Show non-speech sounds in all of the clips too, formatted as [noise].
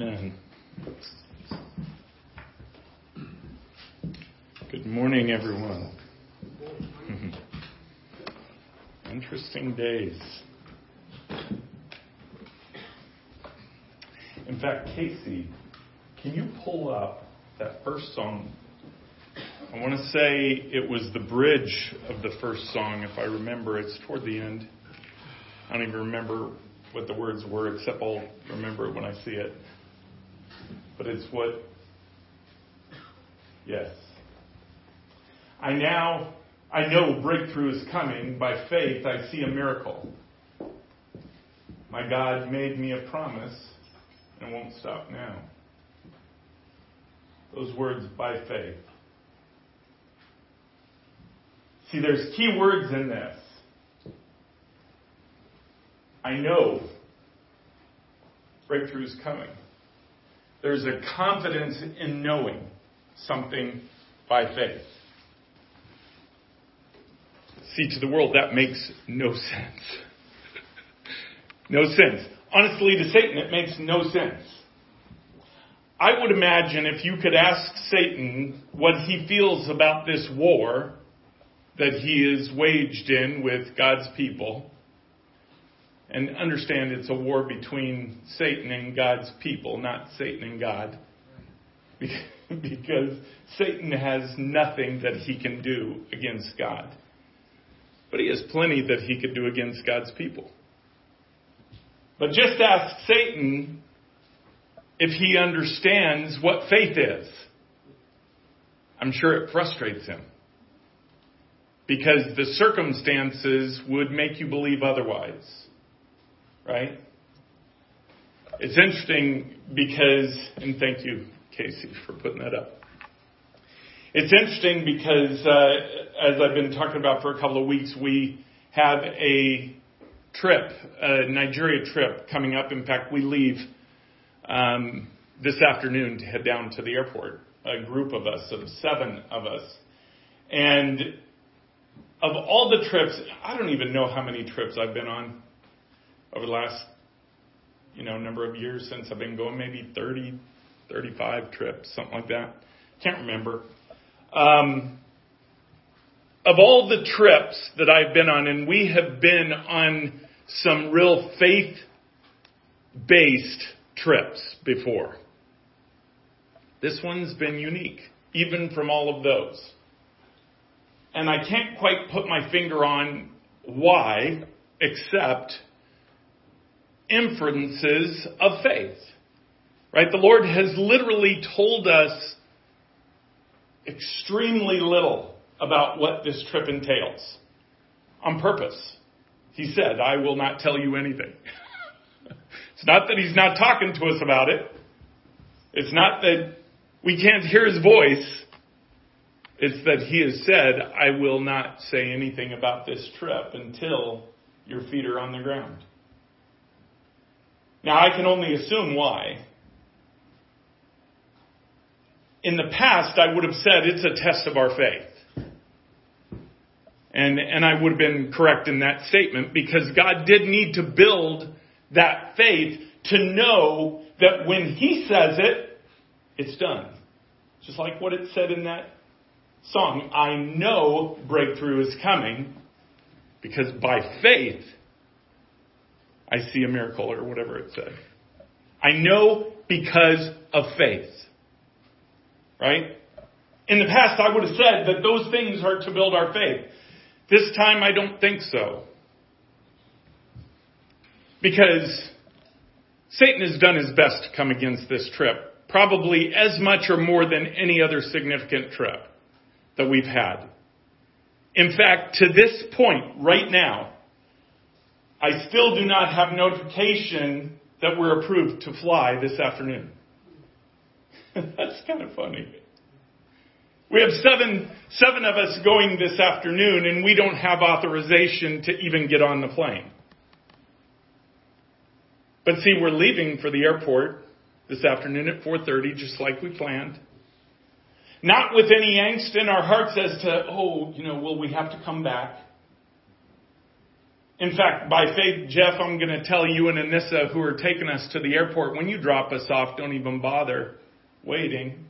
Amen. Good morning, everyone. [laughs] Interesting days. In fact, Casey, can you pull up that first song? I want to say it was the bridge of the first song, if I remember. It's toward the end. I don't even remember what the words were, except I'll remember it when I see it. But it's what. Yes. I now, I know breakthrough is coming. By faith, I see a miracle. My God made me a promise, and won't stop now. Those words, by faith. See, there's key words in this. I know breakthrough is coming. There's a confidence in knowing something by faith. See, to the world, that makes no [laughs] sense. no sense. Honestly, to Satan, it makes no sense. I would imagine if you could ask Satan what he feels about this war that he is waged in with God's people, and understand it's a war between Satan and God's people, not Satan and God. [laughs] Because Satan has nothing that he can do against God. But he has plenty that he could do against God's people. But just ask Satan if he understands what faith is. I'm sure it frustrates him. Because the circumstances would make you believe otherwise right? It's interesting because, and thank you, Casey, for putting that up. It's interesting because, uh, as I've been talking about for a couple of weeks, we have a trip, a Nigeria trip coming up. In fact, we leave um, this afternoon to head down to the airport. A group of us, of seven of us, and of all the trips, I don't even know how many trips I've been on over the last, you know, number of years since I've been going, maybe 30, 35 trips, something like that. Can't remember. Um, of all the trips that I've been on, and we have been on some real faith based trips before. This one's been unique, even from all of those. And I can't quite put my finger on why, except inferences of faith. Right? The Lord has literally told us extremely little about what this trip entails on purpose. He said, I will not tell you anything. [laughs] it's not that he's not talking to us about it. It's not that we can't hear his voice. It's that he has said, I will not say anything about this trip until your feet are on the ground. Now, I can only assume why. In the past, I would have said it's a test of our faith. And, and I would have been correct in that statement because God did need to build that faith to know that when He says it, it's done. Just like what it said in that song. I know breakthrough is coming because by faith, I see a miracle or whatever it said. I know because of faith. Right? In the past, I would have said that those things are to build our faith. This time, I don't think so. Because Satan has done his best to come against this trip, probably as much or more than any other significant trip that we've had. In fact, to this point, right now, I still do not have notification that we're approved to fly this afternoon. [laughs] That's kind of funny. We have seven, seven of us going this afternoon and we don't have authorization to even get on the plane. But see, we're leaving for the airport this afternoon at 4.30 just like we planned. Not with any angst in our hearts as to, oh, you know, will we have to come back? In fact, by faith, Jeff, I'm going to tell you and Anissa who are taking us to the airport, when you drop us off, don't even bother waiting.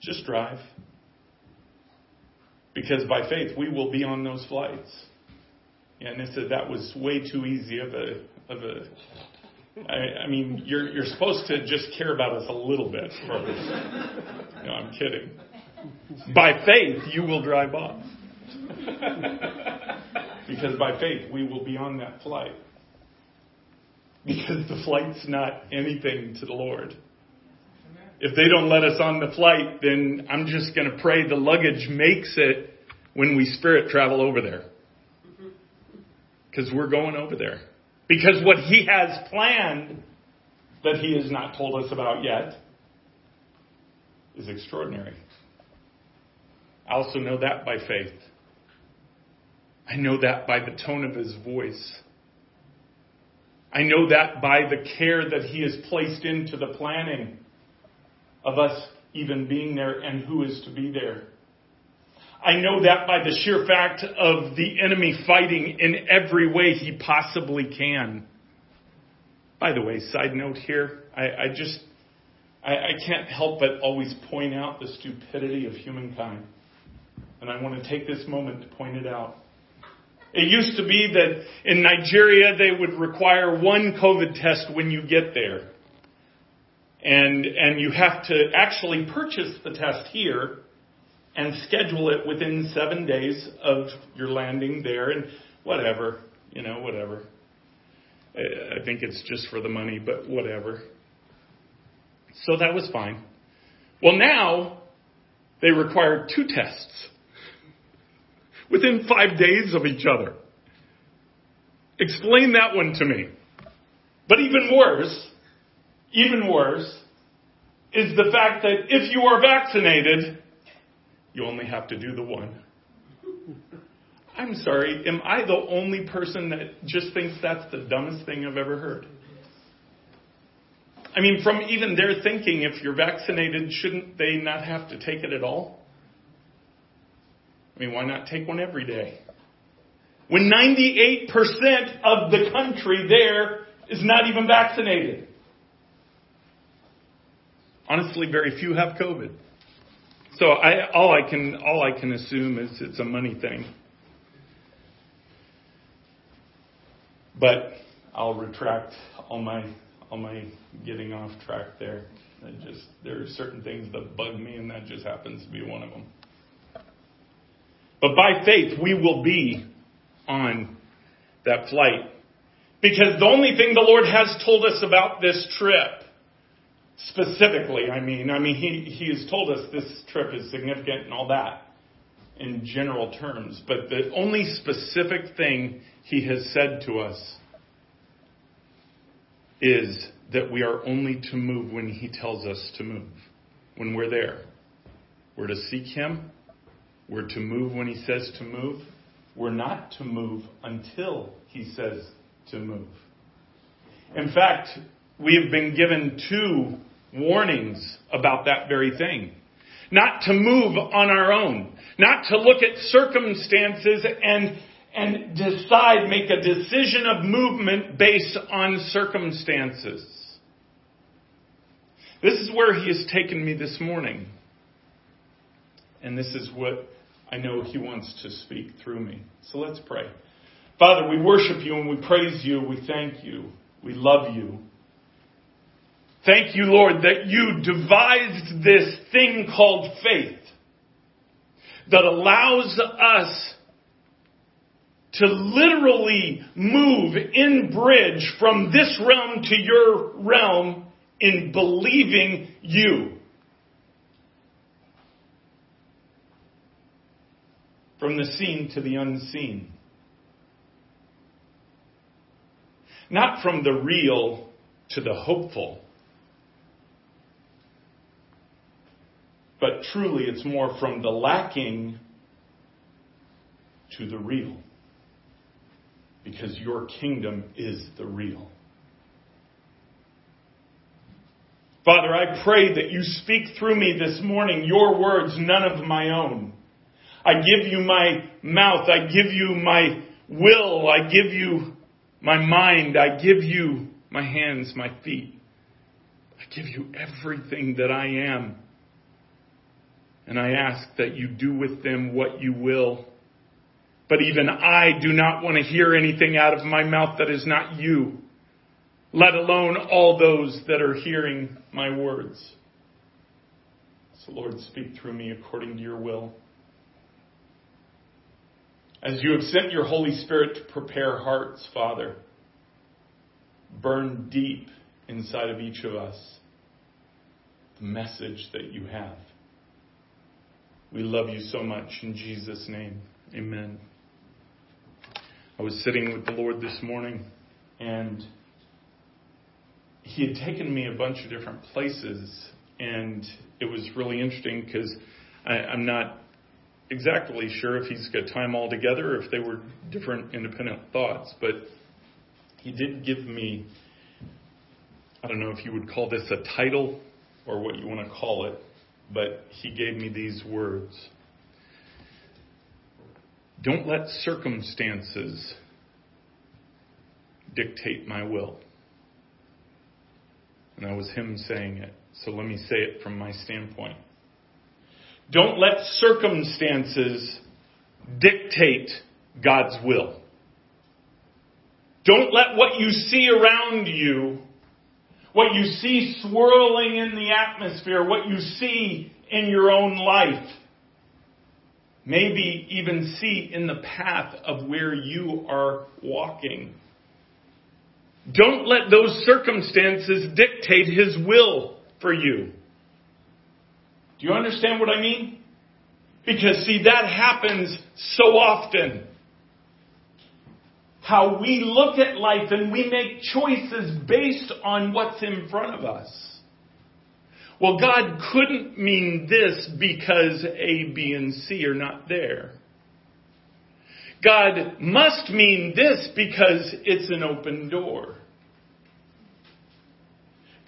Just drive. Because by faith, we will be on those flights. Yeah, Anissa, that was way too easy of a, of a, I, I mean, you're, you're supposed to just care about us a little bit first. No, I'm kidding. By faith, you will drive off. [laughs] because by faith, we will be on that flight. Because the flight's not anything to the Lord. If they don't let us on the flight, then I'm just going to pray the luggage makes it when we spirit travel over there. Because we're going over there. Because what He has planned that He has not told us about yet is extraordinary. I also know that by faith. I know that by the tone of his voice. I know that by the care that he has placed into the planning of us even being there and who is to be there. I know that by the sheer fact of the enemy fighting in every way he possibly can. By the way, side note here, I, I just, I, I can't help but always point out the stupidity of humankind. And I want to take this moment to point it out. It used to be that in Nigeria they would require one COVID test when you get there. And, and you have to actually purchase the test here and schedule it within seven days of your landing there and whatever, you know, whatever. Uh, I think it's just for the money, but whatever. So that was fine. Well, now they require two tests within five days of each other. Explain that one to me. But even worse, even worse, is the fact that if you are vaccinated, you only have to do the one. I'm sorry, am I the only person that just thinks that's the dumbest thing I've ever heard? I mean, from even their thinking, if you're vaccinated, shouldn't they not have to take it at all? I mean, why not take one every day? When 98% of the country there is not even vaccinated. Honestly, very few have COVID. So I, all I can, all I can assume is it's a money thing. But I'll retract all my, all my getting off track there. I just, there are certain things that bug me and that just happens to be one of them. But by faith, we will be on that flight. Because the only thing the Lord has told us about this trip, specifically, I mean, I mean, He, he has told us this trip is significant and all that in general terms, but the only specific thing He has said to us is that we are only to move when He tells us to move, when we're there. We're to seek Him we're to move when he says to move. We're not to move until he says to move. In fact, we have been given two warnings about that very thing. Not to move on our own. Not to look at circumstances and, and decide, make a decision of movement based on circumstances. This is where he has taken me this morning. And this is what I know He wants to speak through me. So let's pray. Father, we worship you and we praise you. We thank you. We love you. Thank you, Lord, that you devised this thing called faith that allows us to literally move in bridge from this realm to your realm in believing you. From the seen to the unseen. Not from the real to the hopeful. But truly, it's more from the lacking to the real. Because your kingdom is the real. Father, I pray that you speak through me this morning your words, none of my own. I give you my mouth. I give you my will. I give you my mind. I give you my hands, my feet. I give you everything that I am. And I ask that you do with them what you will. But even I do not want to hear anything out of my mouth that is not you, let alone all those that are hearing my words. So, Lord, speak through me according to your will. As you have sent your Holy Spirit to prepare hearts, Father, burn deep inside of each of us the message that you have. We love you so much in Jesus' name. Amen. I was sitting with the Lord this morning and he had taken me a bunch of different places and it was really interesting because I'm not exactly sure if he's got time altogether or if they were different independent thoughts, but he did give me, I don't know if you would call this a title or what you want to call it, but he gave me these words. Don't let circumstances dictate my will. And that was him saying it. So let me say it from my standpoint. Don't let circumstances dictate God's will. Don't let what you see around you, what you see swirling in the atmosphere, what you see in your own life, maybe even see in the path of where you are walking. Don't let those circumstances dictate His will for you. Do you understand what I mean? Because see, that happens so often. How we look at life and we make choices based on what's in front of us. Well, God couldn't mean this because A, B, and C are not there. God must mean this because it's an open door.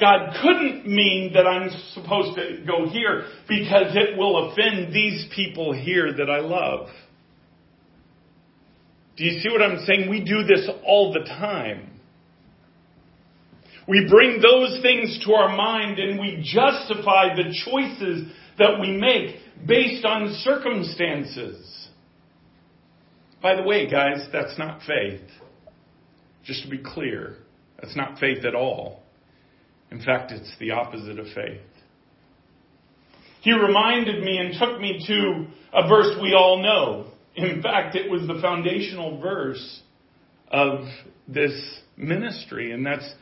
God couldn't mean that I'm supposed to go here because it will offend these people here that I love. Do you see what I'm saying? We do this all the time. We bring those things to our mind and we justify the choices that we make based on circumstances. By the way, guys, that's not faith. Just to be clear, that's not faith at all. In fact, it's the opposite of faith. He reminded me and took me to a verse we all know. In fact, it was the foundational verse of this ministry, and that's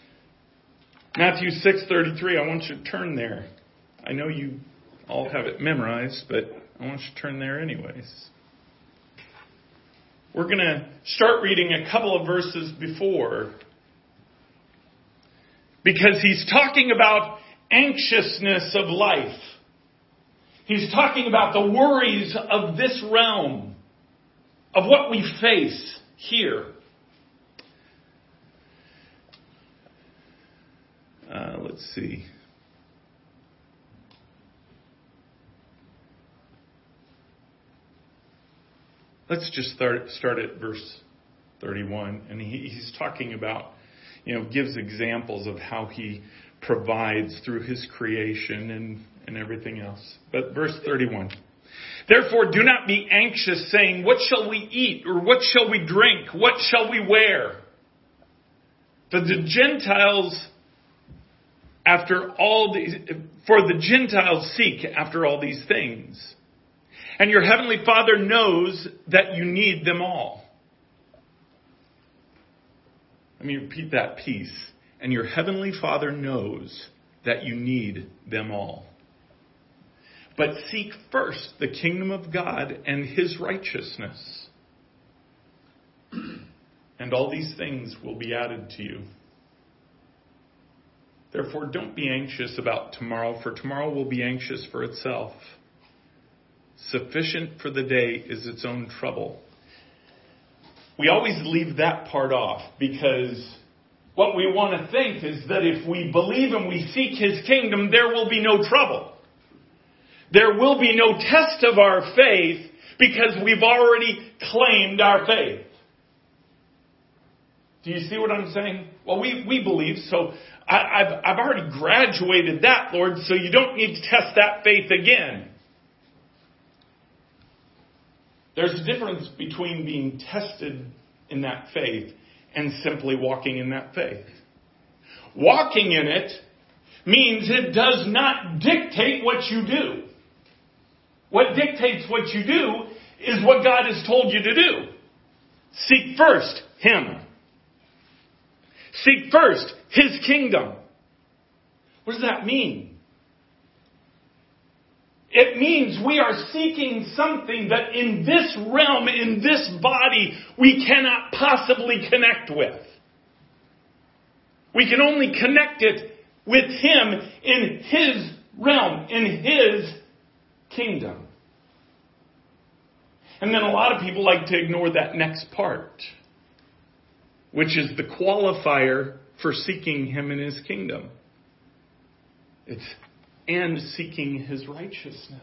Matthew 6:33. I want you to turn there. I know you all have it memorized, but I want you to turn there anyways. We're going to start reading a couple of verses before because he's talking about anxiousness of life. He's talking about the worries of this realm, of what we face here. Uh, let's see. Let's just start, start at verse 31. And he, he's talking about you know, gives examples of how he provides through his creation and, and everything else. But verse 31. Therefore do not be anxious saying, what shall we eat? Or what shall we drink? What shall we wear? For the Gentiles after all these, for the Gentiles seek after all these things. And your heavenly Father knows that you need them all. Let me repeat that piece. And your heavenly Father knows that you need them all. But seek first the kingdom of God and his righteousness. And all these things will be added to you. Therefore, don't be anxious about tomorrow, for tomorrow will be anxious for itself. Sufficient for the day is its own trouble we always leave that part off because what we want to think is that if we believe and we seek His kingdom, there will be no trouble. There will be no test of our faith because we've already claimed our faith. Do you see what I'm saying? Well, we, we believe, so I, have I've already graduated that, Lord, so you don't need to test that faith again. There's a difference between being tested in that faith and simply walking in that faith. Walking in it means it does not dictate what you do. What dictates what you do is what God has told you to do. Seek first Him. Seek first His kingdom. What does that mean? It means we are seeking something that in this realm, in this body, we cannot possibly connect with. We can only connect it with Him in His realm, in His kingdom. And then a lot of people like to ignore that next part, which is the qualifier for seeking Him in His kingdom. It's and seeking His righteousness.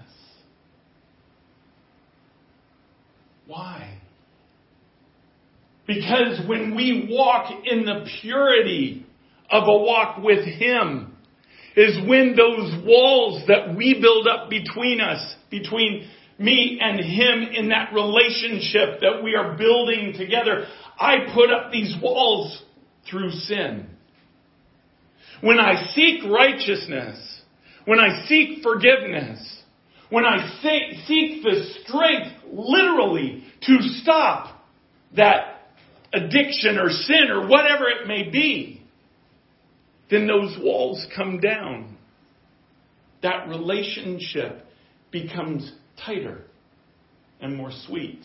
Why? Because when we walk in the purity of a walk with Him, is when those walls that we build up between us, between me and Him in that relationship that we are building together, I put up these walls through sin. When I seek righteousness, when I seek forgiveness, when I seek the strength literally to stop that addiction or sin or whatever it may be, then those walls come down. That relationship becomes tighter and more sweet.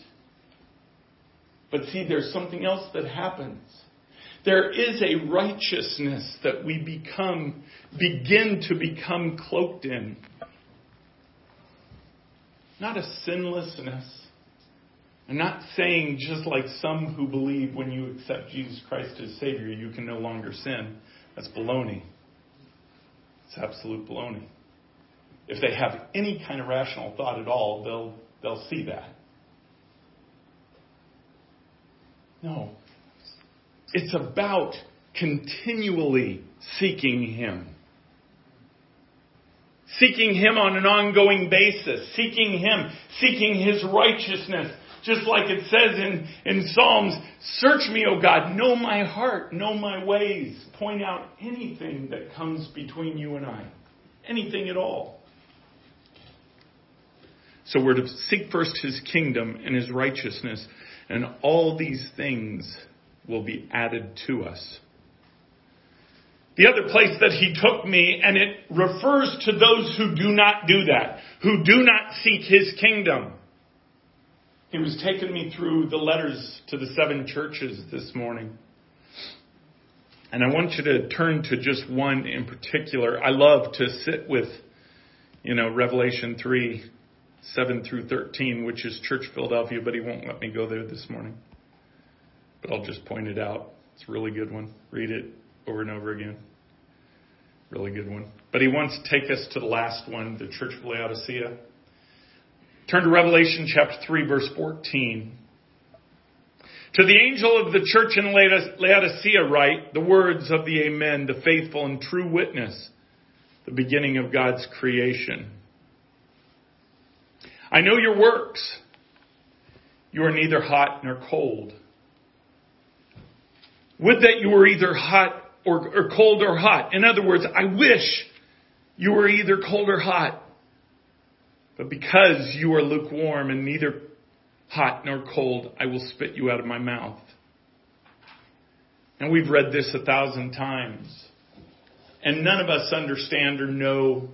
But see, there's something else that happens. There is a righteousness that we become, begin to become cloaked in. Not a sinlessness. I'm not saying just like some who believe when you accept Jesus Christ as Savior, you can no longer sin. That's baloney. It's absolute baloney. If they have any kind of rational thought at all, they'll, they'll see that. No. It's about continually seeking Him. Seeking Him on an ongoing basis. Seeking Him. Seeking His righteousness. Just like it says in, in Psalms, search me, O God, know my heart, know my ways. Point out anything that comes between you and I. Anything at all. So we're to seek first his kingdom and his righteousness, and all these things will be added to us. The other place that he took me, and it refers to those who do not do that, who do not seek his kingdom. He was taking me through the letters to the seven churches this morning. And I want you to turn to just one in particular. I love to sit with, you know, Revelation 3, 7 through 13, which is Church Philadelphia, but he won't let me go there this morning. But I'll just point it out. It's a really good one. Read it over and over again. Really good one. But he wants to take us to the last one, the Church of Laodicea. Turn to Revelation chapter 3 verse 14. To the angel of the church in Laodicea write the words of the Amen, the faithful and true witness, the beginning of God's creation. I know your works. You are neither hot nor cold. Would that you were either hot or, or cold or hot. In other words, I wish you were either cold or hot. But because you are lukewarm and neither hot nor cold, I will spit you out of my mouth. And we've read this a thousand times. And none of us understand or know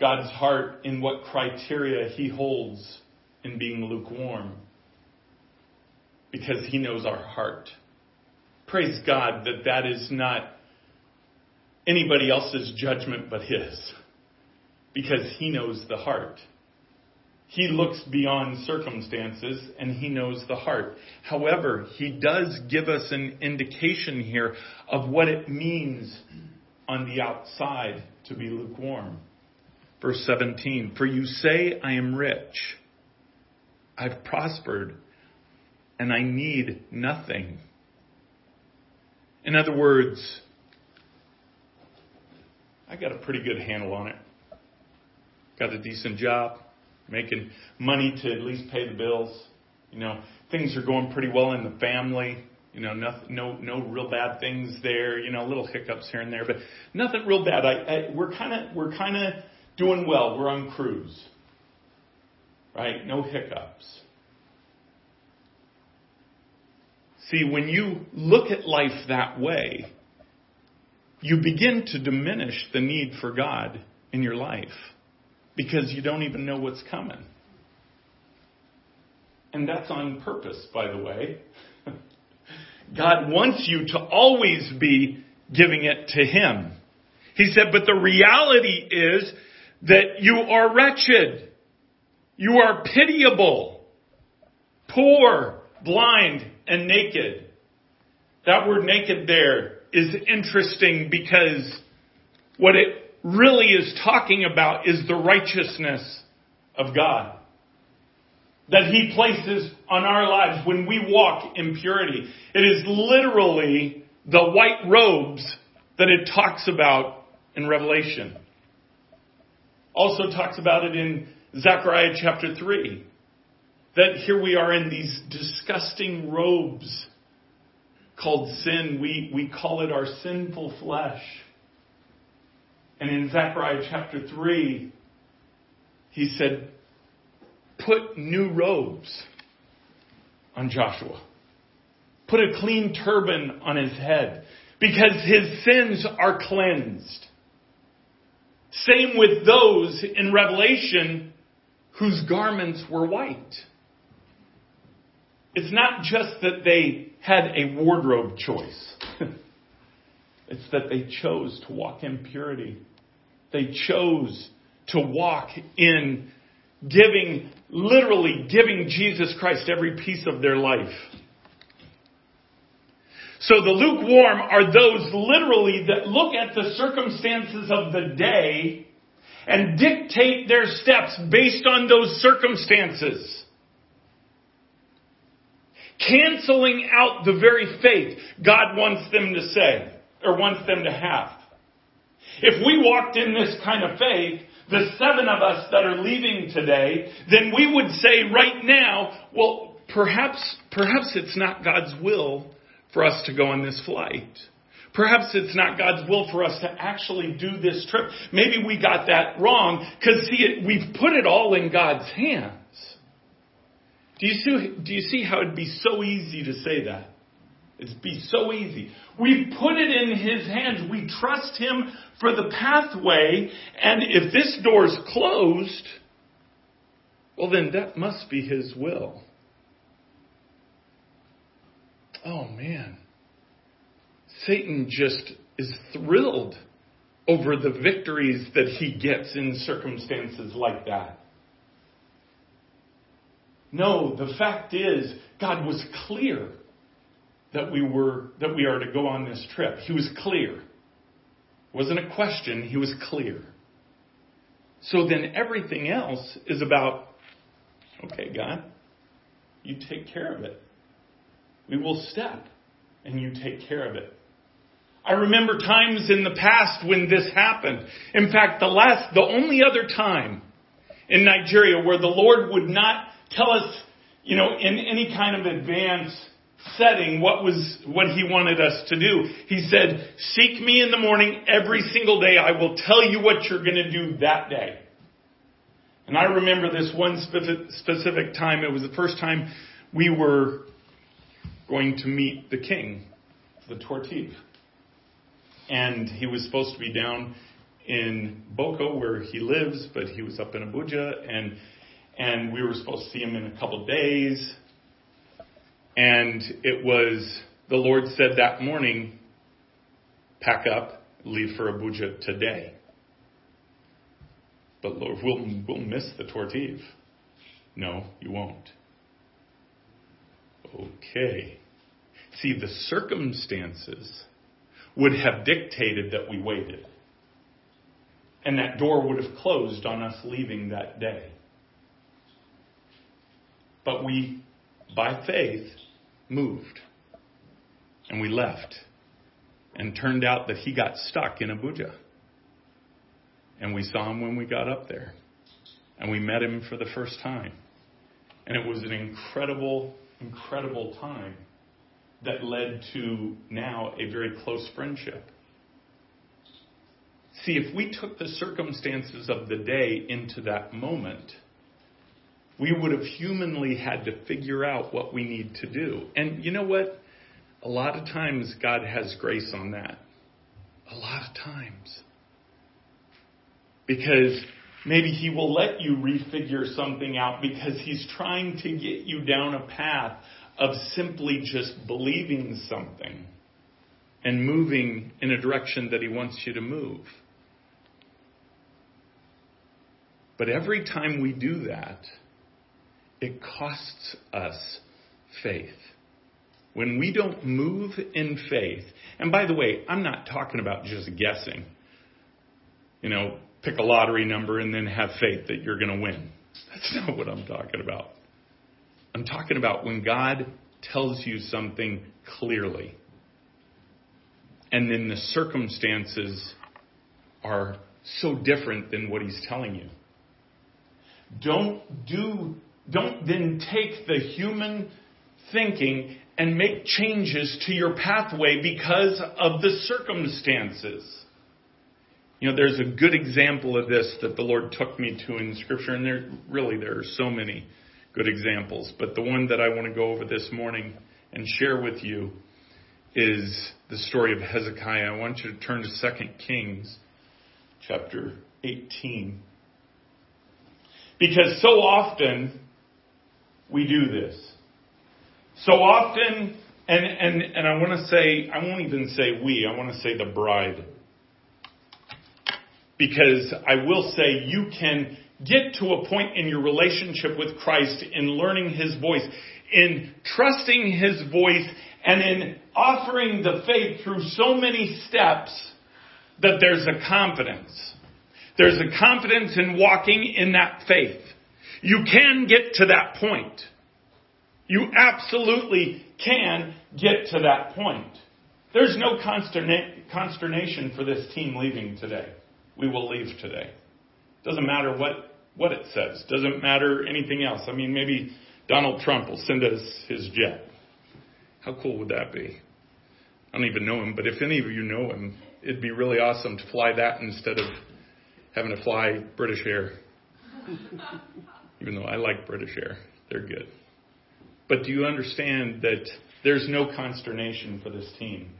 God's heart in what criteria He holds in being lukewarm. Because He knows our heart. Praise God that that is not anybody else's judgment but His because he knows the heart. He looks beyond circumstances and he knows the heart. However, he does give us an indication here of what it means on the outside to be lukewarm. Verse 17, for you say, I am rich. I've prospered and I need nothing. In other words, I got a pretty good handle on it. Got a decent job, making money to at least pay the bills. You know, things are going pretty well in the family. You know, no, no, no real bad things there. You know, little hiccups here and there, but nothing real bad. I, I we're kind of, we're kind of doing well. We're on cruise, right? No hiccups. See, when you look at life that way, you begin to diminish the need for God in your life because you don't even know what's coming. And that's on purpose, by the way. [laughs] God wants you to always be giving it to Him. He said, but the reality is that you are wretched. You are pitiable, poor, blind, and naked. That word naked there is interesting because what it really is talking about is the righteousness of God that He places on our lives when we walk in purity. It is literally the white robes that it talks about in Revelation. Also talks about it in Zechariah chapter 3. That here we are in these disgusting robes called sin. We, we call it our sinful flesh. And in Zechariah chapter 3, he said, Put new robes on Joshua. Put a clean turban on his head because his sins are cleansed. Same with those in Revelation whose garments were white. It's not just that they had a wardrobe choice. [laughs] it's that they chose to walk in purity. They chose to walk in giving, literally giving Jesus Christ every piece of their life. So the lukewarm are those literally that look at the circumstances of the day and dictate their steps based on those circumstances canceling out the very faith God wants them to say or wants them to have. If we walked in this kind of faith, the seven of us that are leaving today, then we would say right now, well, perhaps, perhaps it's not God's will for us to go on this flight. Perhaps it's not God's will for us to actually do this trip. Maybe we got that wrong because see, we've put it all in God's hands. Do you see, do you see how it'd be so easy to say that? It'd be so easy. We put it in His hands. We trust Him for the pathway. And if this door's closed, well, then that must be His will. Oh, man. Satan just is thrilled over the victories that he gets in circumstances like that. No, the fact is, God was clear that we were, that we are to go on this trip. He was clear. It wasn't a question, he was clear. So then everything else is about, okay, God, you take care of it. We will step and you take care of it. I remember times in the past when this happened. In fact, the last, the only other time in Nigeria where the Lord would not tell us, you know, in any kind of advance setting what was what he wanted us to do. He said, "Seek me in the morning every single day. I will tell you what you're going to do that day." And I remember this one specific time. It was the first time we were going to meet the king, the Tortiv. And he was supposed to be down in Gboko where he lives, but he was up in Abuja and and we were supposed to see him in a couple days. And it was, the Lord said that morning, pack up, leave for Abuja today. But Lord, we'll, we'll miss the Tortiv. No, you won't. Okay. See, the circumstances would have dictated that we waited. And that door would have closed on us leaving that day. But we, by faith, moved. And we left. and turned out that he got stuck in Abuja. And we saw him when we got up there. And we met him for the first time. And it was an incredible, incredible time that led to now a very close friendship. See, if we took the circumstances of the day into that moment, we would have humanly had to figure out what we need to do. And you know what? A lot of times God has grace on that. A lot of times. Because maybe He will let you refigure something out because He's trying to get you down a path of simply just believing something and moving in a direction that He wants you to move. But every time we do that, it costs us faith. When we don't move in faith, and by the way, I'm not talking about just guessing. You know, pick a lottery number and then have faith that you're going to win. That's not what I'm talking about. I'm talking about when God tells you something clearly, and then the circumstances are so different than what He's telling you. Don't do, don't then take the human thinking and make changes to your pathway because of the circumstances. You know, there's a good example of this that the Lord took me to in Scripture, and there really there are so many good examples. But the one that I want to go over this morning and share with you is the story of Hezekiah. I want you to turn to 2 Kings chapter 18. Because so often we do this. So often, and, and, and I want to say, I won't even say we, I want to say the bride. Because I will say you can get to a point in your relationship with Christ in learning His voice, in trusting His voice, and in offering the faith through so many steps that there's a confidence. There's a confidence in walking in that faith. You can get to that point. You absolutely can get to that point. There's no consterna- consternation for this team leaving today. We will leave today. Doesn't matter what, what it says. Doesn't matter anything else. I mean, maybe Donald Trump will send us his jet. How cool would that be? I don't even know him, but if any of you know him, it'd be really awesome to fly that instead of having to fly British Air. [laughs] Even though I like British Air, they're good. But do you understand that there's no consternation for this team?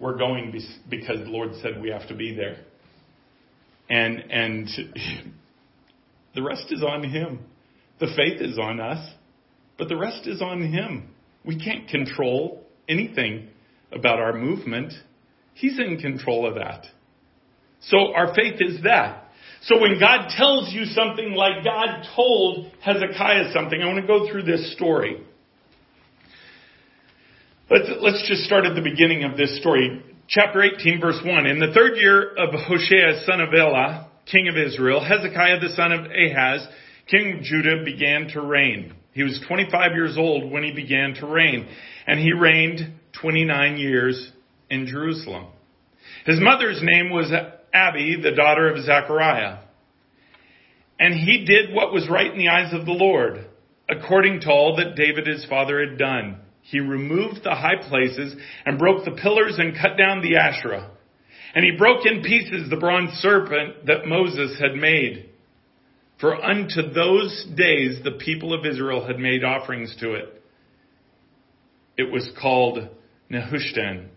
We're going because the Lord said we have to be there. And, and [laughs] the rest is on Him. The faith is on us, but the rest is on Him. We can't control anything about our movement. He's in control of that. So our faith is that. So when God tells you something like God told Hezekiah something, I want to go through this story. Let's, let's just start at the beginning of this story. Chapter 18 verse 1. In the third year of Hoshea, son of Elah, king of Israel, Hezekiah the son of Ahaz, king of Judah, began to reign. He was 25 years old when he began to reign, and he reigned 29 years in Jerusalem. His mother's name was Abi, the daughter of Zechariah. And he did what was right in the eyes of the Lord, according to all that David his father had done. He removed the high places and broke the pillars and cut down the Asherah. And he broke in pieces the bronze serpent that Moses had made. For unto those days the people of Israel had made offerings to it. It was called Nehushtan.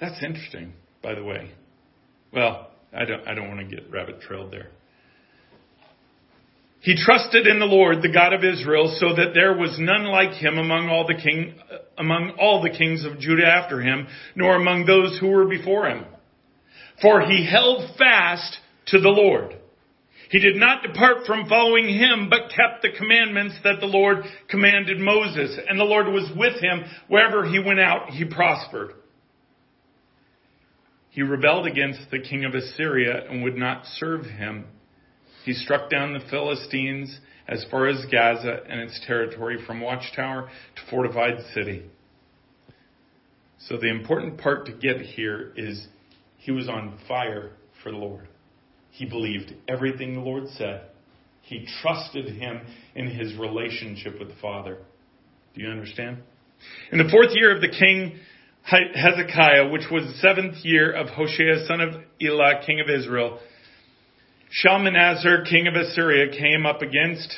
That's interesting, by the way. Well, I don't, I don't want to get rabbit trailed there. He trusted in the Lord, the God of Israel, so that there was none like him among all the king, among all the kings of Judah after him, nor among those who were before him. For he held fast to the Lord. He did not depart from following him, but kept the commandments that the Lord commanded Moses. And the Lord was with him wherever he went out, he prospered. He rebelled against the king of Assyria and would not serve him. He struck down the Philistines as far as Gaza and its territory from watchtower to fortified city. So the important part to get here is he was on fire for the Lord. He believed everything the Lord said. He trusted him in his relationship with the Father. Do you understand? In the fourth year of the king Hezekiah, which was the seventh year of Hoshea, son of Elah, king of Israel, Shalmaneser, king of Assyria, came up against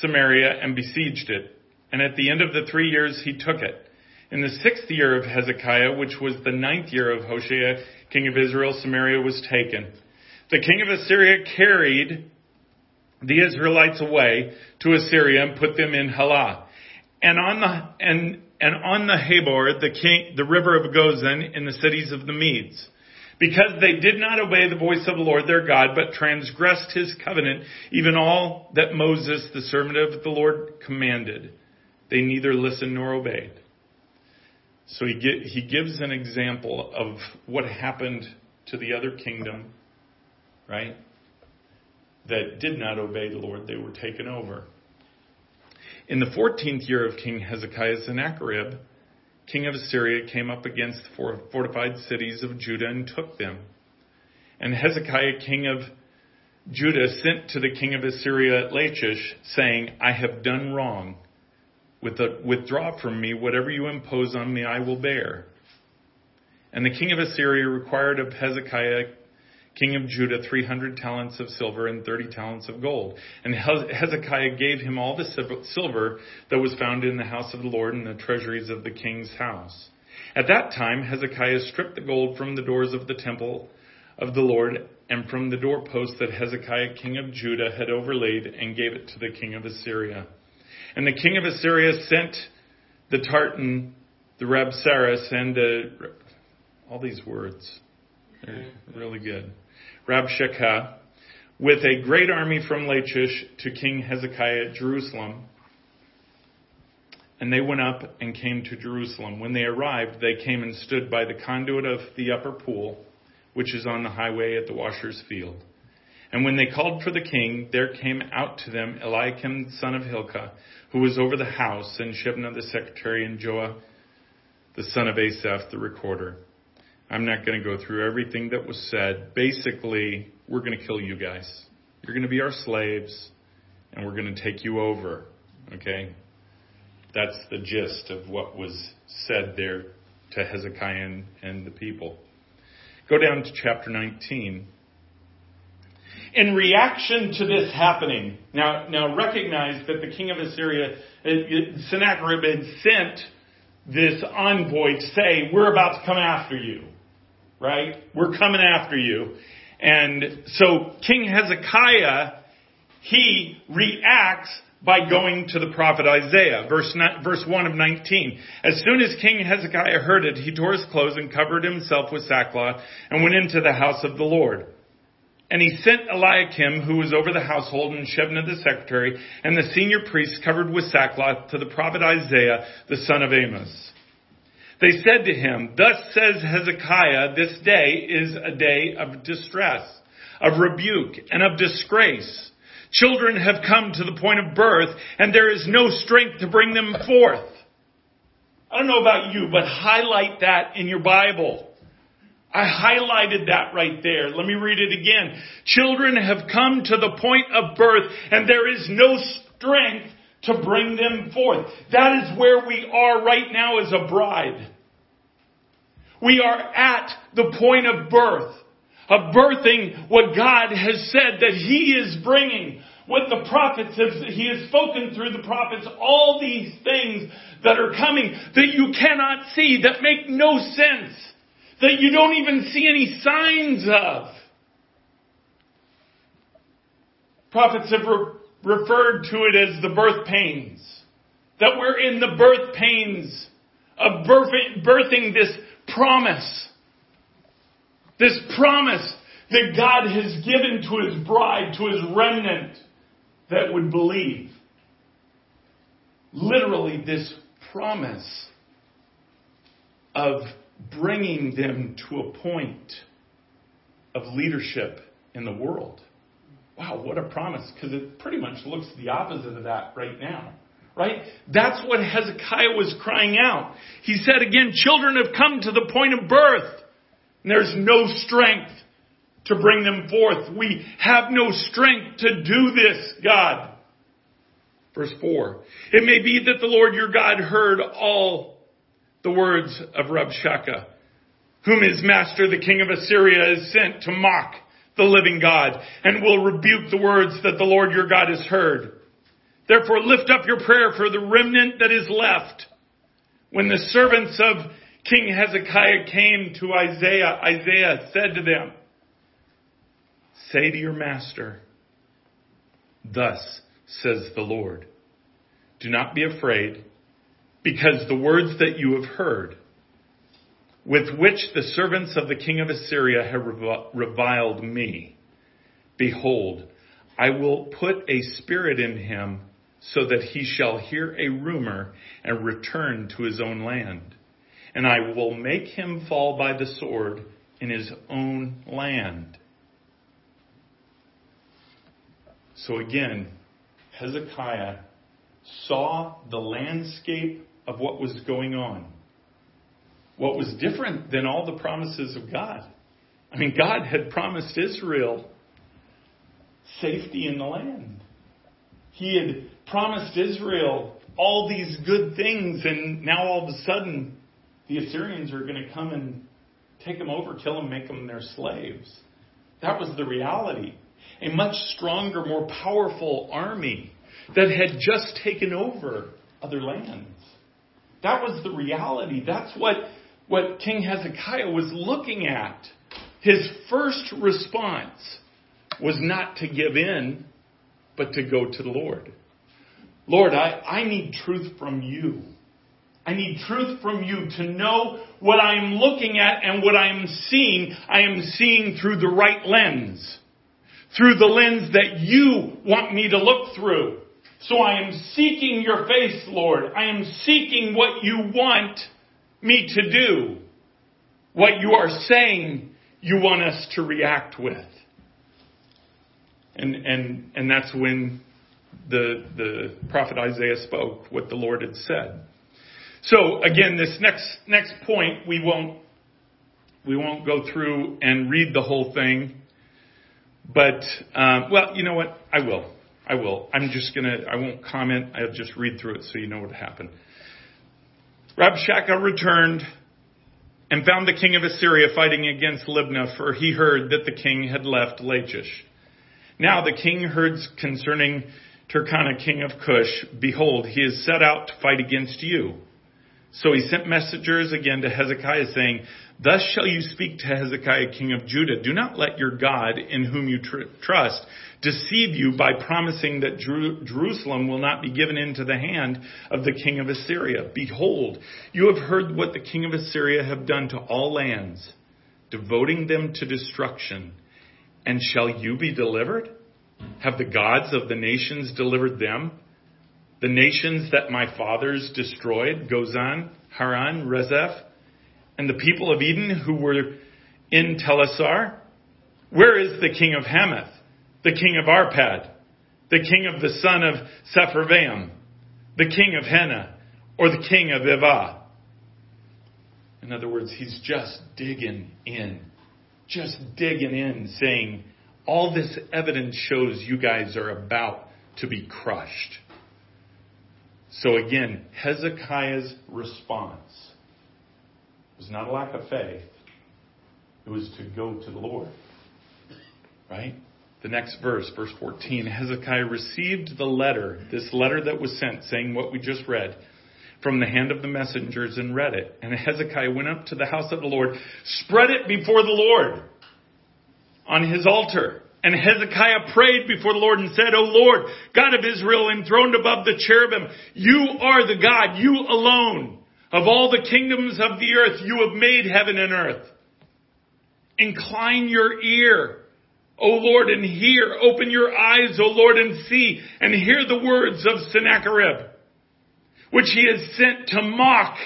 Samaria and besieged it. And at the end of the three years, he took it. In the sixth year of Hezekiah, which was the ninth year of Hoshea, king of Israel, Samaria was taken. The king of Assyria carried the Israelites away to Assyria and put them in Halah. And on the, and, and on the Habor, the king, the river of Gozan in the cities of the Medes. Because they did not obey the voice of the Lord their God, but transgressed his covenant, even all that Moses, the servant of the Lord, commanded. They neither listened nor obeyed. So he, get, he gives an example of what happened to the other kingdom, right? That did not obey the Lord. They were taken over. In the 14th year of King Hezekiah, Sennacherib, king of Assyria, came up against the fortified cities of Judah and took them. And Hezekiah, king of Judah, sent to the king of Assyria at Lachish, saying, I have done wrong. Withdraw from me whatever you impose on me, I will bear. And the king of Assyria required of Hezekiah, king of Judah, 300 talents of silver and 30 talents of gold. And Hezekiah gave him all the silver that was found in the house of the Lord and the treasuries of the king's house. At that time, Hezekiah stripped the gold from the doors of the temple of the Lord and from the doorposts that Hezekiah, king of Judah, had overlaid and gave it to the king of Assyria. And the king of Assyria sent the Tartan, the Rabsaris, and the, all these words. Really good. Rabshakeh, with a great army from Lachish to King Hezekiah at Jerusalem. And they went up and came to Jerusalem. When they arrived, they came and stood by the conduit of the upper pool, which is on the highway at the washer's field. And when they called for the king, there came out to them Eliakim son of Hilkiah, who was over the house, and Shebna the secretary, and Joah the son of Asaph the recorder. I'm not going to go through everything that was said. Basically, we're going to kill you guys. You're going to be our slaves, and we're going to take you over. Okay? That's the gist of what was said there to Hezekiah and, and the people. Go down to chapter 19 in reaction to this happening, now, now recognize that the king of Assyria, uh, Sennacherib, had sent this envoy to say, we're about to come after you. Right? We're coming after you. And so King Hezekiah, he reacts by going to the prophet Isaiah, verse, verse 1 of 19. As soon as King Hezekiah heard it, he tore his clothes and covered himself with sackcloth and went into the house of the Lord. And he sent Eliakim, who was over the household, and Shebna the secretary, and the senior priests covered with sackcloth to the prophet Isaiah, the son of Amos. They said to him, Thus says Hezekiah, this day is a day of distress, of rebuke, and of disgrace. Children have come to the point of birth, and there is no strength to bring them forth. I don't know about you, but highlight that in your Bible. I highlighted that right there. Let me read it again. Children have come to the point of birth and there is no strength to bring them forth. That is where we are right now as a bride. We are at the point of birth, of birthing what God has said that He is bringing. What the prophets have, He has spoken through the prophets, all these things that are coming that you cannot see, that make no sense that you don't even see any signs of. Prophets have referred to it as the birth pains. That we're in the birth pains of birthing, this promise. This promise that God has given to His bride, to His remnant that would believe. Literally, this promise of bringing them to a point of leadership in the world. Wow, what a promise, because it pretty much looks the opposite of that right now. Right? That's what Hezekiah was crying out. He said again, children have come to the point of birth. And there's no strength to bring them forth. We have no strength to do this, God. Verse 4. It may be that the Lord your God heard all the words of Rabshakeh, whom his master, the king of Assyria, has sent to mock the living God, and will rebuke the words that the Lord your God has heard. Therefore lift up your prayer for the remnant that is left. When the servants of King Hezekiah came to Isaiah, Isaiah said to them, Say to your master, Thus says the Lord, Do not be afraid, because the words that you have heard, with which the servants of the king of Assyria have reviled me, behold, I will put a spirit in him so that he shall hear a rumor and return to his own land. And I will make him fall by the sword in his own land. So again, Hezekiah saw the landscape of what was going on. What was different than all the promises of God. I mean, God had promised Israel safety in the land. He had promised Israel all these good things, and now all of a sudden, the Assyrians are going to come and take them over, kill them, make them their slaves. That was the reality. A much stronger, more powerful army that had just taken over other lands. That was the reality. That's what, what King Hezekiah was looking at. His first response was not to give in, but to go to the Lord. Lord, I, I need truth from you. I need truth from you to know what I am looking at and what I am seeing. I am seeing through the right lens. Through the lens that you want me to look through. So I am seeking your face, Lord. I am seeking what you want me to do. What you are saying you want us to react with. And, and, and that's when the, the prophet Isaiah spoke what the Lord had said. So again, this next, next point, we won't, we won't go through and read the whole thing. But, um, well, you know what? I will. I will. I'm just gonna, I won't comment. I'll just read through it so you know what happened. Rabshakeh returned and found the king of Assyria fighting against Libnah, for he heard that the king had left Lachish. Now the king heard concerning Tirhakah, king of Cush, behold, he is set out to fight against you. So he sent messengers again to Hezekiah saying, Thus shall you speak to Hezekiah, king of Judah. Do not let your God, in whom you tr- trust, deceive you by promising that Jer- Jerusalem will not be given into the hand of the king of Assyria. Behold, you have heard what the king of Assyria have done to all lands, devoting them to destruction. And shall you be delivered? Have the gods of the nations delivered them? The nations that my fathers destroyed, Gozan, Haran, Rezeph, and the people of Eden who were in Telassar? Where is the king of Hamath, the king of Arpad, the king of the son of Sepharvaim, the king of Hena, or the king of Ivah? In other words, he's just digging in, just digging in, saying, all this evidence shows you guys are about to be crushed. So again, Hezekiah's response was not a lack of faith. It was to go to the Lord. Right? The next verse, verse 14, Hezekiah received the letter, this letter that was sent saying what we just read, from the hand of the messengers and read it. And Hezekiah went up to the house of the Lord, spread it before the Lord on his altar. And Hezekiah prayed before the Lord and said, O Lord, God of Israel, enthroned above the cherubim, you are the God, you alone. Of all the kingdoms of the earth, you have made heaven and earth. Incline your ear, O Lord, and hear. Open your eyes, O Lord, and see, and hear the words of Sennacherib, which he has sent to mock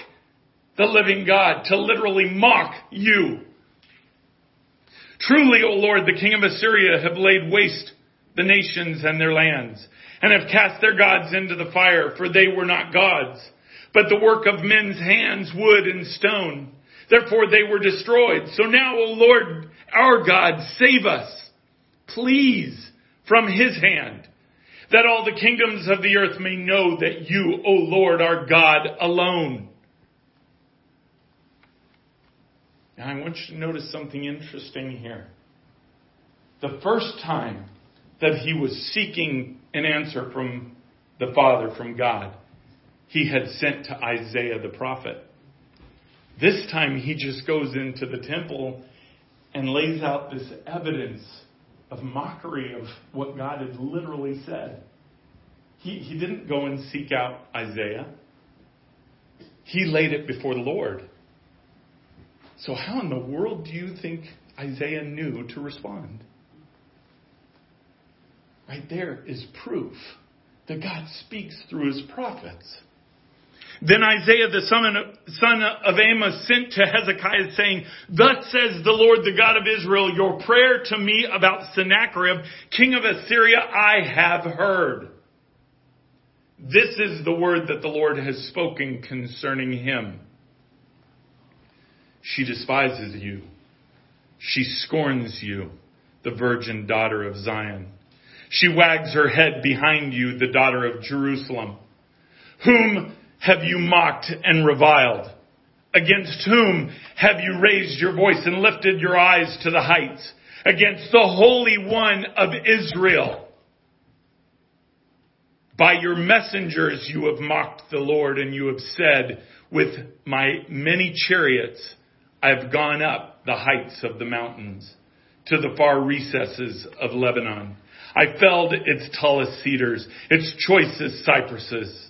the living God, to literally mock you. Truly, O Lord, the king of Assyria have laid waste the nations and their lands, and have cast their gods into the fire, for they were not gods, but the work of men's hands, wood and stone. Therefore they were destroyed. So now, O Lord, our God, save us, please, from his hand, that all the kingdoms of the earth may know that you, O Lord, are God alone. Now I want you to notice something interesting here. The first time that he was seeking an answer from the Father, from God, he had sent to Isaiah the prophet. This time he just goes into the temple and lays out this evidence of mockery of what God had literally said. He, he didn't go and seek out Isaiah. He laid it before the Lord. So how in the world do you think Isaiah knew to respond? Right there is proof that God speaks through his prophets. Then Isaiah the son of Amos sent to Hezekiah saying, Thus says the Lord, the God of Israel, your prayer to me about Sennacherib, king of Assyria, I have heard. This is the word that the Lord has spoken concerning him. She despises you. She scorns you, the virgin daughter of Zion. She wags her head behind you, the daughter of Jerusalem. Whom have you mocked and reviled? Against whom have you raised your voice and lifted your eyes to the heights? Against the Holy One of Israel. By your messengers you have mocked the Lord and you have said, with my many chariots I have gone up the heights of the mountains to the far recesses of Lebanon. I felled its tallest cedars, its choicest cypresses.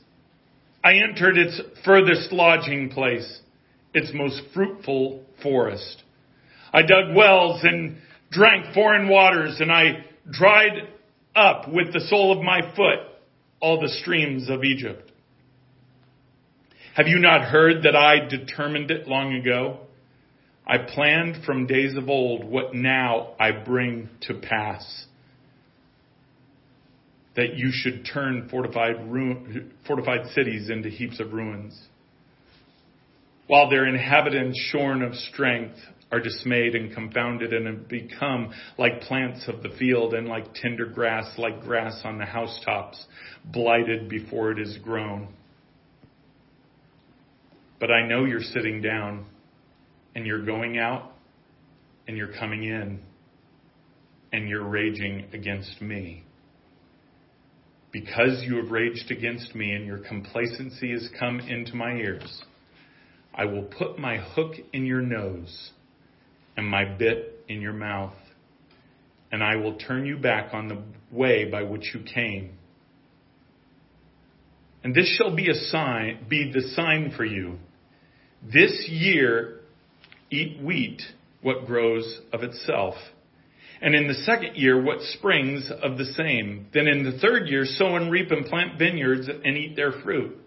I entered its furthest lodging place, its most fruitful forest. I dug wells and drank foreign waters, and I dried up with the sole of my foot all the streams of Egypt. Have you not heard that I determined it long ago? I planned from days of old what now I bring to pass that you should turn fortified, fortified cities into heaps of ruins. While their inhabitants, shorn of strength, are dismayed and confounded and have become like plants of the field and like tender grass, like grass on the housetops, blighted before it is grown. But I know you're sitting down and you're going out and you're coming in and you're raging against me. Because you have raged against me and your complacency has come into my ears, I will put my hook in your nose and my bit in your mouth, and I will turn you back on the way by which you came. And this shall be a sign, be the sign for you. This year eat wheat, what grows of itself and in the second year what springs of the same. Then in the third year sow and reap and plant vineyards and eat their fruit.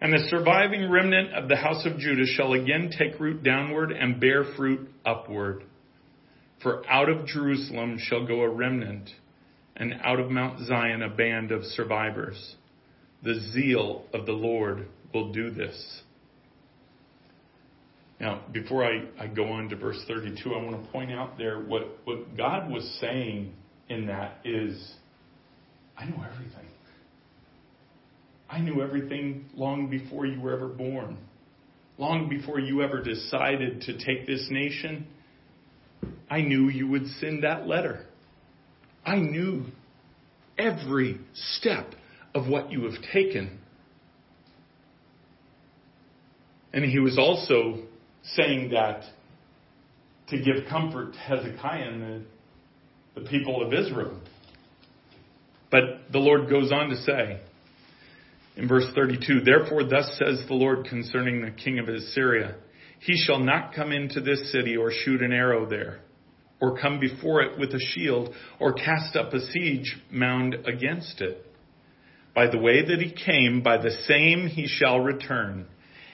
And the surviving remnant of the house of Judah shall again take root downward and bear fruit upward. For out of Jerusalem shall go a remnant, and out of Mount Zion a band of survivors. The zeal of the Lord will do this. Now, before I, I go on to verse 32, I want to point out there what, what God was saying in that is, I know everything. I knew everything long before you were ever born, long before you ever decided to take this nation. I knew you would send that letter. I knew every step of what you have taken. And he was also saying that to give comfort to Hezekiah and the, the people of Israel. But the Lord goes on to say in verse 32, Therefore thus says the Lord concerning the king of Assyria, He shall not come into this city or shoot an arrow there, or come before it with a shield, or cast up a siege mound against it. By the way that he came, by the same he shall return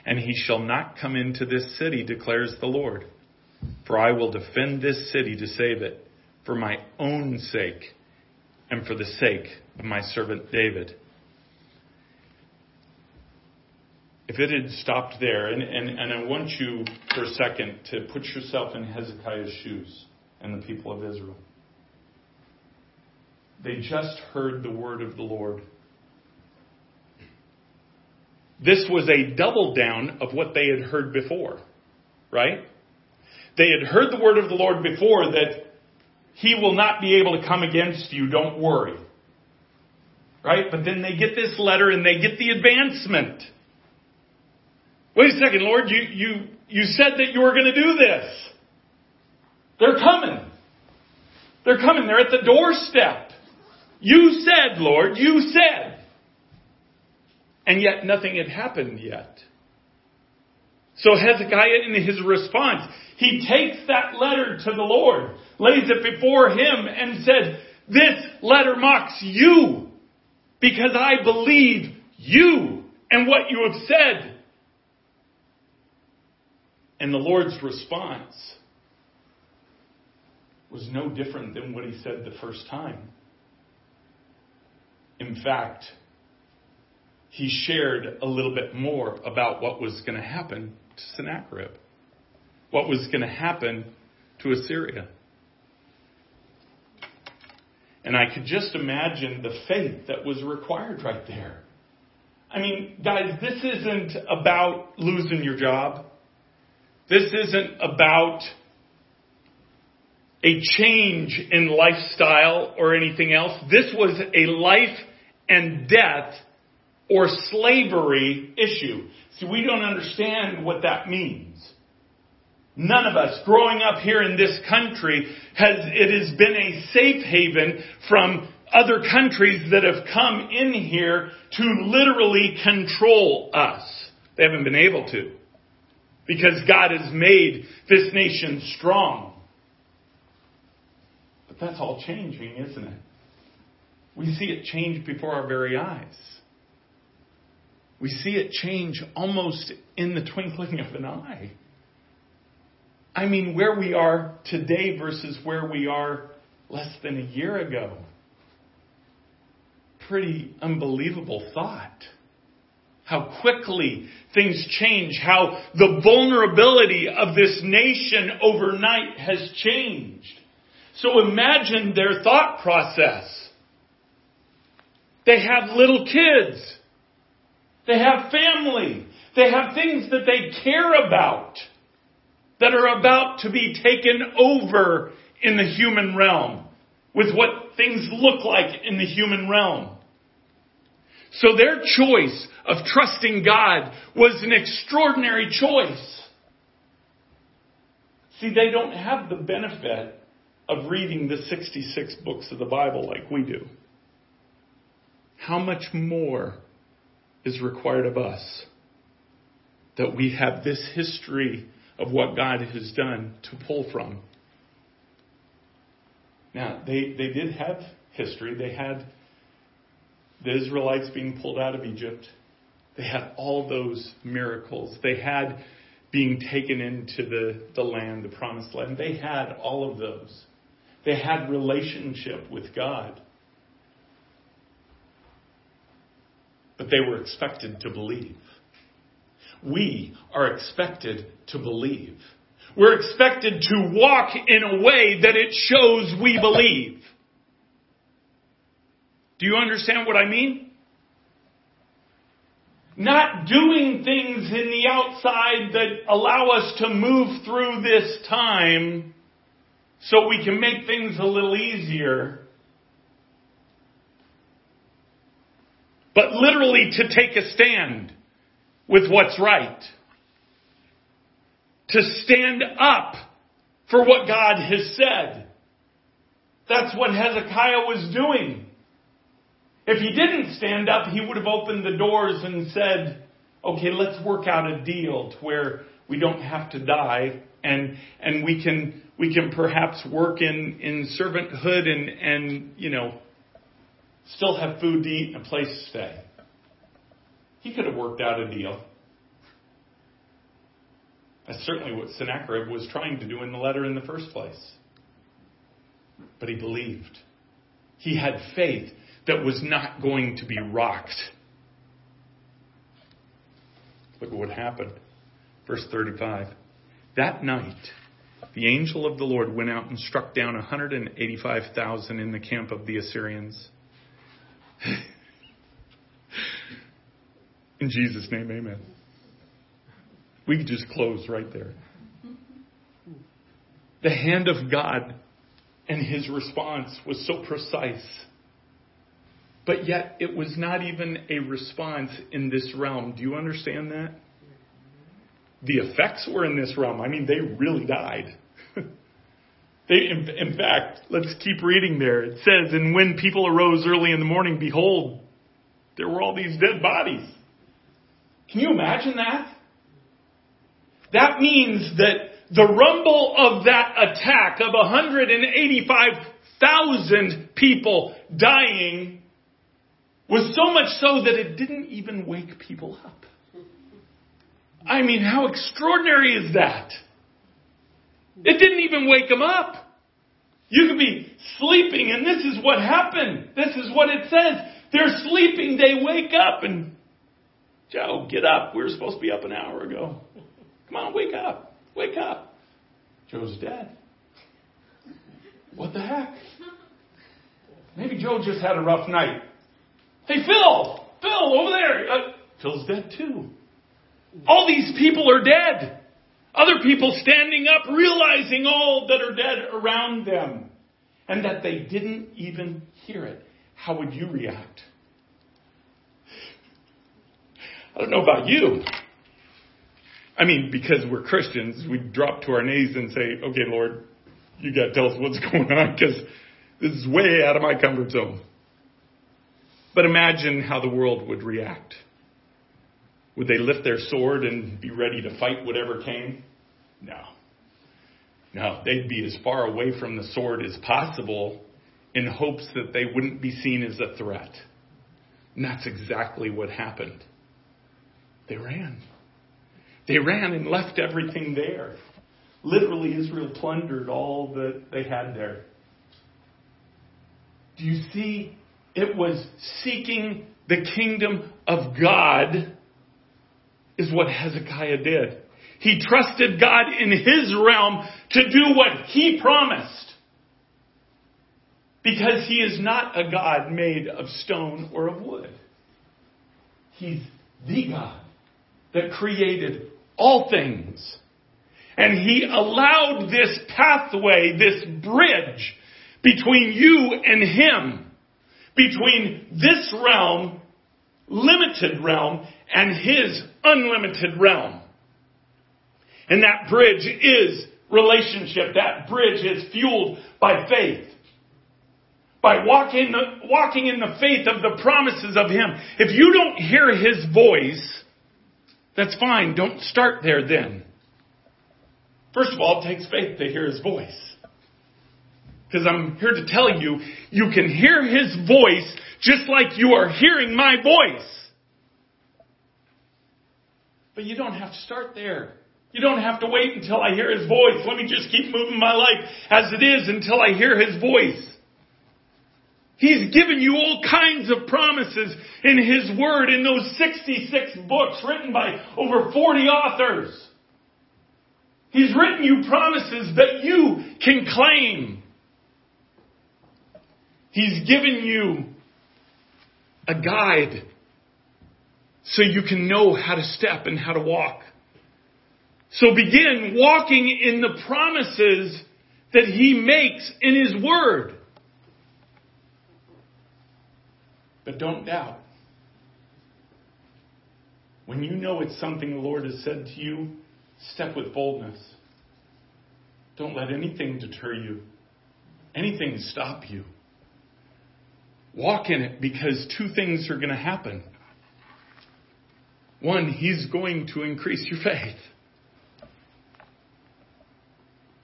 and he shall not come into this city, declares the Lord. For I will defend this city to save it, for my own sake, and for the sake of my servant David. If it had stopped there, and, and, and I want you for a second to put yourself in Hezekiah's shoes and the people of Israel. They just heard the word of the Lord. This was a double down of what they had heard before, right? They had heard the word of the Lord before that he will not be able to come against you, don't worry. Right? But then they get this letter and they get the advancement. Wait a second, Lord, you, you, you said that you were going to do this. They're coming. They're coming. They're at the doorstep. You said, Lord, you said. And yet nothing had happened yet. So Hezekiah, in his response, he takes that letter to the Lord, lays it before him, and said, This letter mocks you because I believe you and what you have said. And the Lord's response was no different than what he said the first time. In fact, he shared a little bit more about what was going to happen to Sennacherib, what was going to happen to Assyria. And I could just imagine the faith that was required right there. I mean, guys, this isn't about losing your job. This isn't about a change in lifestyle or anything else. This was a life and death or slavery issue. See, we don't understand what that means. None of us growing up here in this country has, it has been a safe haven from other countries that have come in here to literally control us. They haven't been able to. Because God has made this nation strong. But that's all changing, isn't it? We see it change before our very eyes. We see it change almost in the twinkling of an eye. I mean, where we are today versus where we are less than a year ago. Pretty unbelievable thought. How quickly things change, how the vulnerability of this nation overnight has changed. So imagine their thought process. They have little kids. They have family. They have things that they care about that are about to be taken over in the human realm with what things look like in the human realm. So their choice of trusting God was an extraordinary choice. See, they don't have the benefit of reading the 66 books of the Bible like we do. How much more is required of us that we have this history of what God has done to pull from. Now, they, they did have history. They had the Israelites being pulled out of Egypt. They had all those miracles. They had being taken into the, the land, the promised land. They had all of those. They had relationship with God. But they were expected to believe we are expected to believe. We're expected to walk in a way that it shows we believe. Do you understand what I mean? Not doing things in the outside that allow us to move through this time so we can make things a little easier. But literally to take a stand with what's right. To stand up for what God has said. That's what Hezekiah was doing. If he didn't stand up, he would have opened the doors and said, okay, let's work out a deal to where we don't have to die and, and we can, we can perhaps work in, in servanthood and, and, you know, still have food to eat and a place to stay. He could have worked out a deal. That's certainly what Sennacherib was trying to do in the letter in the first place. But he believed. He had faith that was not going to be rocked. Look at what happened. Verse 35. That night, the angel of the Lord went out and struck down 185,000 in the camp of the Assyrians. In Jesus' name, amen. We could just close right there. The hand of God and his response was so precise. But yet, it was not even a response in this realm. Do you understand that? The effects were in this realm. I mean, they really died. They, in, in fact, let's keep reading there. It says, And when people arose early in the morning, behold, there were all these dead bodies. Can you imagine that? That means that the rumble of that attack of 185,000 people dying was so much so that it didn't even wake people up. I mean, how extraordinary is that? It didn't even wake them up. You could be sleeping, and this is what happened. This is what it says. They're sleeping, they wake up, and Joe, get up. We were supposed to be up an hour ago. Come on, wake up. Wake up. Joe's dead. What the heck? Maybe Joe just had a rough night. Hey, Phil! Phil, over there! Uh, Phil's dead too. All these people are dead. Other people standing up, realizing all that are dead around them. And that they didn't even hear it. How would you react? I don't know about you. I mean, because we're Christians, we drop to our knees and say, okay, Lord, you got to tell us what's [laughs] going on because this is way out of my comfort zone. But imagine how the world would react. Would they lift their sword and be ready to fight whatever came? No. No, they'd be as far away from the sword as possible in hopes that they wouldn't be seen as a threat. And that's exactly what happened. They ran. They ran and left everything there. Literally, Israel plundered all that they had there. Do you see? It was seeking the kingdom of God is what Hezekiah did. He trusted God in his realm to do what he promised. Because he is not a God made of stone or of wood. He's the God that created all things. And he allowed this pathway, this bridge between you and him, between this realm, limited realm, and his unlimited realm. And that bridge is relationship. That bridge is fueled by faith. By walking, walking in the faith of the promises of Him. If you don't hear His voice, that's fine. Don't start there then. First of all, it takes faith to hear His voice. Because I'm here to tell you, you can hear His voice just like you are hearing my voice. But you don't have to start there. You don't have to wait until I hear his voice. Let me just keep moving my life as it is until I hear his voice. He's given you all kinds of promises in his word in those 66 books written by over 40 authors. He's written you promises that you can claim. He's given you a guide so you can know how to step and how to walk. So begin walking in the promises that He makes in His Word. But don't doubt. When you know it's something the Lord has said to you, step with boldness. Don't let anything deter you, anything stop you. Walk in it because two things are going to happen. One, He's going to increase your faith.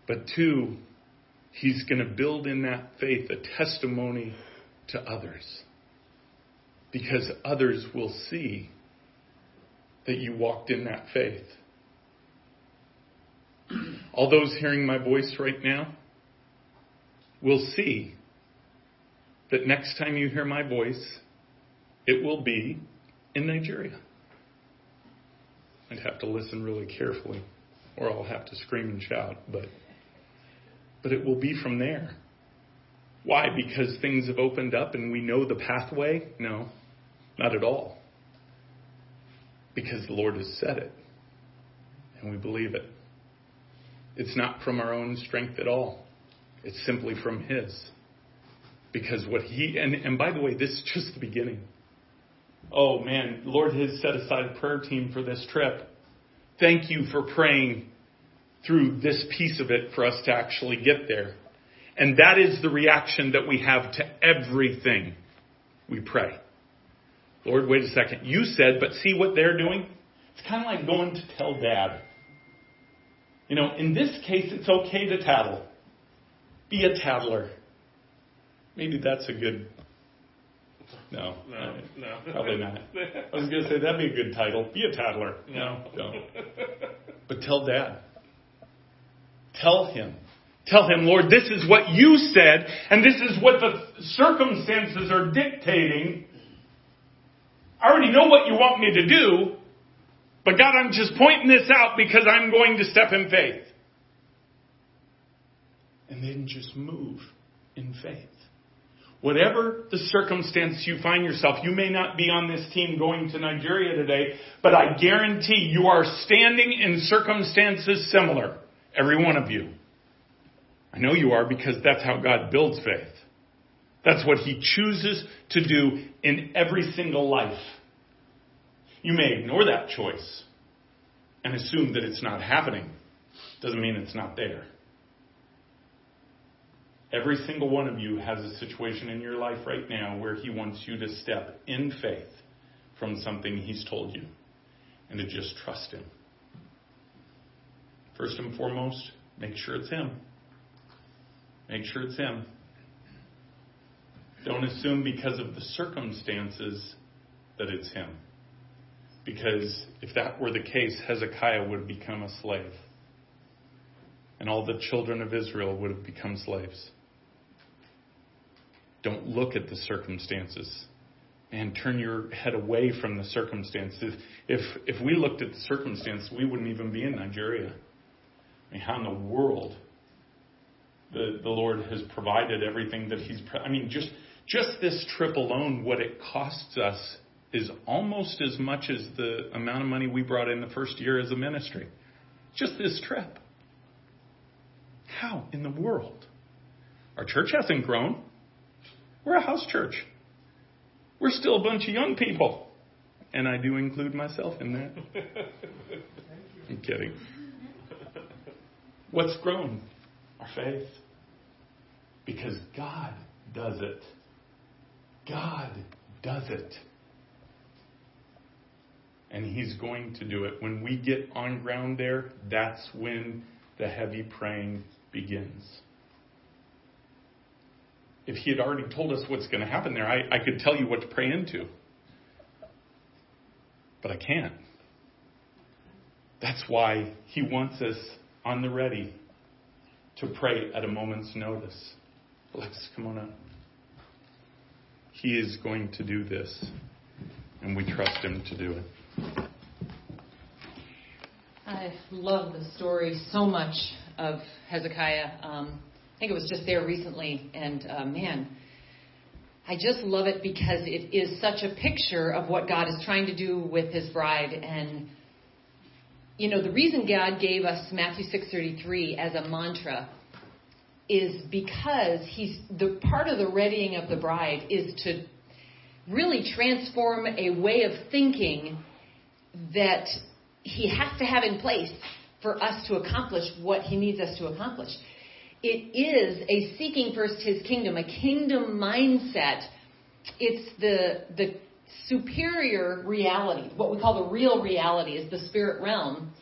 But two, He's going to build in that faith a testimony to others. Because others will see that you walked in that faith. All those hearing my voice right now will see that next time you hear my voice, it will be in Nigeria. I'd have to listen really carefully, or I'll have to scream and shout, but, but it will be from there. Why? Because things have opened up and we know the pathway? No, not at all. Because the Lord has said it, and we believe it. It's not from our own strength at all. It's simply from His. Because what He, and, and by the way, this is just the beginning. Oh man, Lord has set aside a prayer team for this trip. Thank you for praying through this piece of it for us to actually get there. And that is the reaction that we have to everything we pray. Lord, wait a second. You said, but see what they're doing? It's kind of like going to tell dad. You know, in this case, it's okay to tattle. Be a tattler. Maybe that's a good. No. No, no. Probably not. I was going to say that'd be a good title. Be a toddler. No. Don't. But tell dad. Tell him. Tell him, Lord, this is what you said, and this is what the circumstances are dictating. I already know what you want me to do, but God, I'm just pointing this out because I'm going to step in faith. And then just move in faith. Whatever the circumstance you find yourself, you may not be on this team going to Nigeria today, but I guarantee you are standing in circumstances similar. Every one of you. I know you are because that's how God builds faith. That's what He chooses to do in every single life. You may ignore that choice and assume that it's not happening. Doesn't mean it's not there. Every single one of you has a situation in your life right now where He wants you to step in faith from something He's told you and to just trust Him. First and foremost, make sure it's Him. Make sure it's Him. Don't assume because of the circumstances that it's Him. Because if that were the case, Hezekiah would have become a slave. And all the children of Israel would have become slaves. Don't look at the circumstances. And turn your head away from the circumstances. If, if we looked at the circumstances, we wouldn't even be in Nigeria. I mean, how in the world the, the Lord has provided everything that He's. I mean, just just this trip alone, what it costs us is almost as much as the amount of money we brought in the first year as a ministry. Just this trip. How in the world? Our church hasn't grown. We're a house church. We're still a bunch of young people. And I do include myself in that. [laughs] I'm kidding. What's grown? Our faith. Because God does it. God does it. And He's going to do it. When we get on ground there, that's when the heavy praying begins. If He had already told us what's going to happen there, I, I could tell you what to pray into. But I can't. That's why He wants us on the ready to pray at a moment's notice. Let's come on up. He is going to do this, and we trust Him to do it. I love the story so much of Hezekiah. Um, I think it was just there recently, and uh, man, I just love it because it is such a picture of what God is trying to do with His bride. And you know, the reason God gave us Matthew 6:33 as a mantra is because He's the part of the readying of the bride is to really transform a way of thinking that he has to have in place for us to accomplish what he needs us to accomplish. It is a seeking first his kingdom, a kingdom mindset. It's the the superior reality, what we call the real reality is the spirit realm,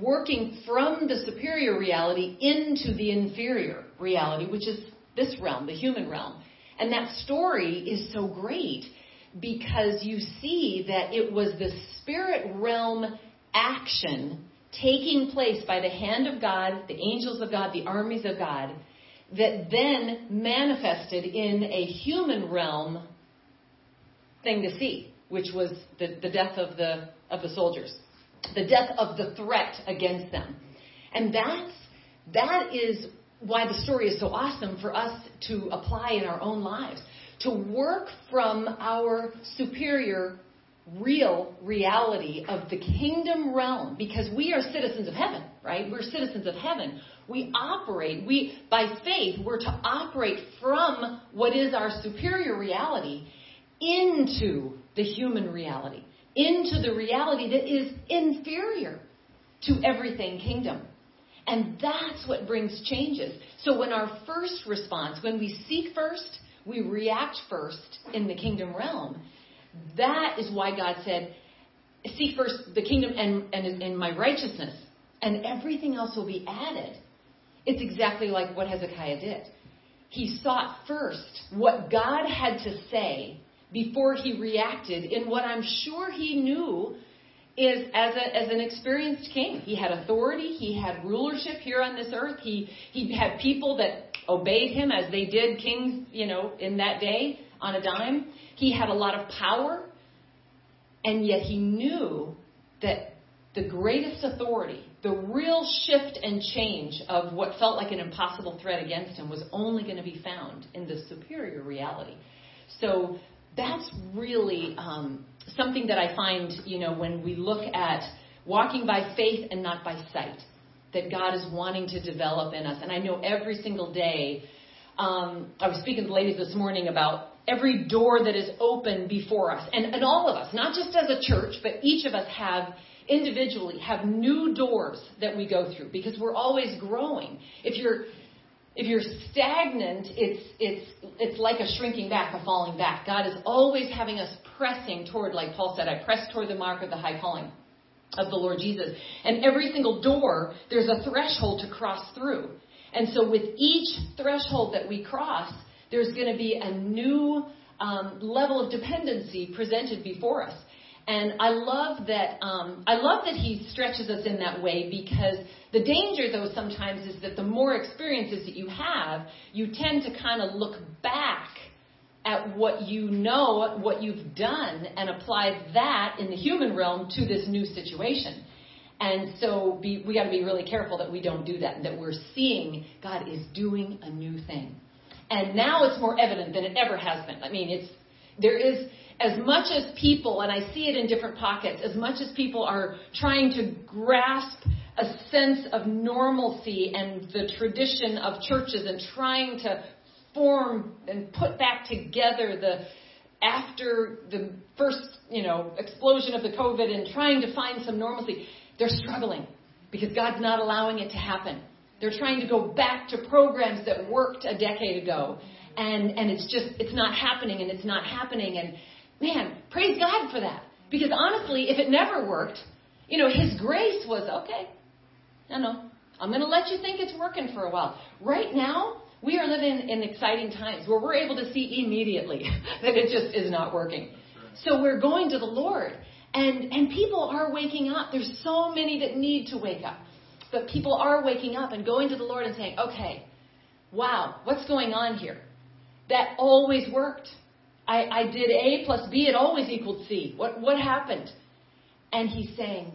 working from the superior reality into the inferior reality, which is this realm, the human realm. And that story is so great because you see that it was the spirit realm action taking place by the hand of God, the angels of God, the armies of God, that then manifested in a human realm thing to see, which was the, the death of the, of the soldiers, the death of the threat against them. And that's, that is why the story is so awesome for us to apply in our own lives. To work from our superior real reality of the kingdom realm because we are citizens of heaven, right? We're citizens of heaven. We operate, we by faith, we're to operate from what is our superior reality into the human reality, into the reality that is inferior to everything kingdom. And that's what brings changes. So when our first response, when we seek first, we react first in the kingdom realm. That is why God said, Seek first the kingdom and, and, and my righteousness, and everything else will be added. It's exactly like what Hezekiah did. He sought first what God had to say before he reacted in what I'm sure he knew is as, a, as an experienced king. He had authority, he had rulership here on this earth, he, he had people that obeyed him as they did kings, you know, in that day on a dime. He had a lot of power, and yet he knew that the greatest authority, the real shift and change of what felt like an impossible threat against him, was only going to be found in the superior reality. So that's really um, something that I find, you know, when we look at walking by faith and not by sight, that God is wanting to develop in us. And I know every single day, um, I was speaking to the ladies this morning about every door that is open before us. And, and all of us, not just as a church, but each of us have individually have new doors that we go through because we're always growing. If you're if you're stagnant, it's it's it's like a shrinking back, a falling back. God is always having us pressing toward, like Paul said, I press toward the mark of the high calling of the Lord Jesus. And every single door, there's a threshold to cross through. And so with each threshold that we cross, there's going to be a new um, level of dependency presented before us. And I love that um, I love that he stretches us in that way because the danger, though, sometimes is that the more experiences that you have, you tend to kind of look back at what you know, what you've done, and apply that in the human realm to this new situation. And so be, we got to be really careful that we don't do that, that we're seeing God is doing a new thing. And now it's more evident than it ever has been. I mean, it's there is as much as people, and I see it in different pockets, as much as people are trying to grasp a sense of normalcy and the tradition of churches and trying to form and put back together the after the first, you know, explosion of the COVID and trying to find some normalcy, they're struggling because God's not allowing it to happen. They're trying to go back to programs that worked a decade ago. And, and it's just, it's not happening and it's not happening. And man, praise God for that. Because honestly, if it never worked, you know, His grace was, okay, I know, I'm going to let you think it's working for a while. Right now, we are living in exciting times where we're able to see immediately [laughs] that it just is not working. So we're going to the Lord. And, and people are waking up. There's so many that need to wake up. But people are waking up and going to the Lord and saying, okay, wow, what's going on here? That always worked. I, I did A plus B, it always equaled C. What, what happened? And he's saying,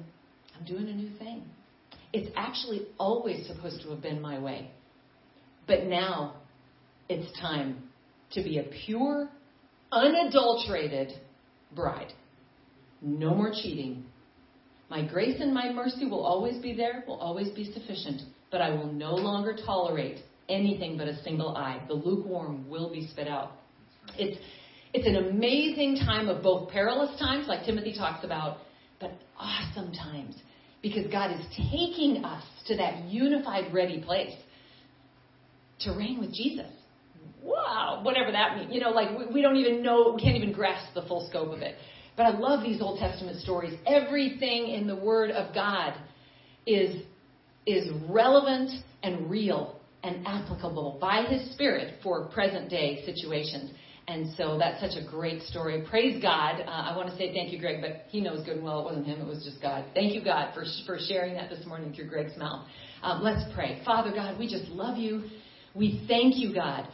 I'm doing a new thing. It's actually always supposed to have been my way. But now it's time to be a pure, unadulterated bride. No more cheating, my grace and my mercy will always be there, will always be sufficient, but I will no longer tolerate anything but a single eye. The lukewarm will be spit out. It's, it's an amazing time of both perilous times, like Timothy talks about, but awesome times because God is taking us to that unified, ready place to reign with Jesus. Wow, whatever that means. You know, like we, we don't even know, we can't even grasp the full scope of it. But I love these Old Testament stories. Everything in the Word of God is, is relevant and real and applicable by His Spirit for present day situations. And so that's such a great story. Praise God. Uh, I want to say thank you, Greg, but he knows good and well it wasn't him, it was just God. Thank you, God, for, for sharing that this morning through Greg's mouth. Um, let's pray. Father God, we just love you. We thank you, God,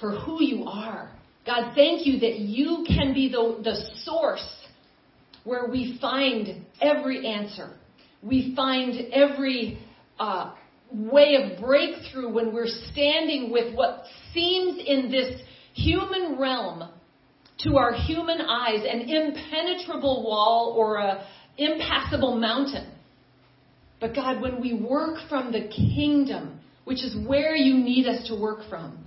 for who you are. God, thank you that you can be the, the source where we find every answer. We find every uh, way of breakthrough when we're standing with what seems in this human realm to our human eyes an impenetrable wall or a impassable mountain. But God, when we work from the kingdom, which is where you need us to work from,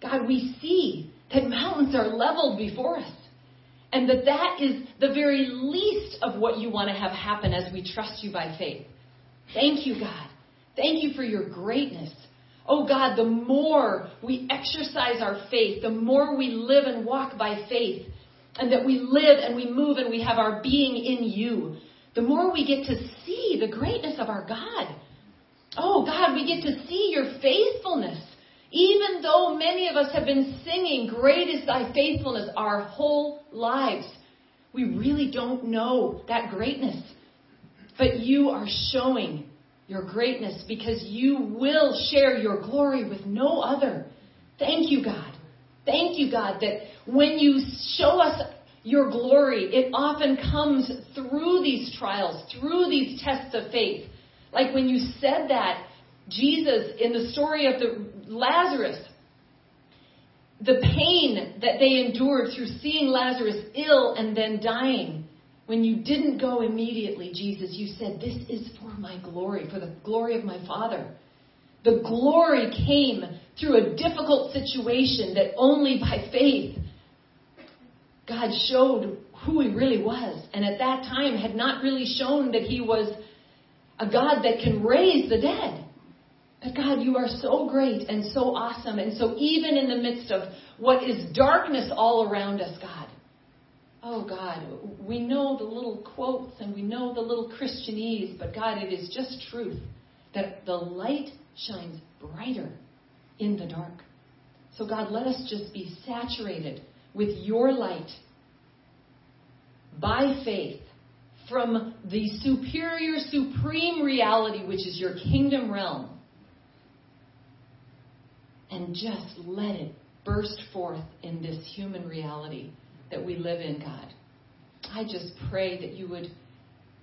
God, we see that mountains are leveled before us. And that that is the very least of what you want to have happen as we trust you by faith. Thank you, God. Thank you for your greatness. Oh God, the more we exercise our faith, the more we live and walk by faith, and that we live and we move and we have our being in you, the more we get to see the greatness of our God. Oh God, we get to see your faithfulness. Even though many of us have been singing, Great is thy faithfulness our whole lives, we really don't know that greatness. But you are showing your greatness because you will share your glory with no other. Thank you, God. Thank you, God, that when you show us your glory, it often comes through these trials, through these tests of faith. Like when you said that, Jesus, in the story of the Lazarus, the pain that they endured through seeing Lazarus ill and then dying, when you didn't go immediately, Jesus, you said, This is for my glory, for the glory of my Father. The glory came through a difficult situation that only by faith God showed who He really was. And at that time had not really shown that He was a God that can raise the dead. But God, you are so great and so awesome. And so, even in the midst of what is darkness all around us, God, oh God, we know the little quotes and we know the little Christianese, but God, it is just truth that the light shines brighter in the dark. So, God, let us just be saturated with your light by faith from the superior, supreme reality, which is your kingdom realm and just let it burst forth in this human reality that we live in, God. I just pray that you would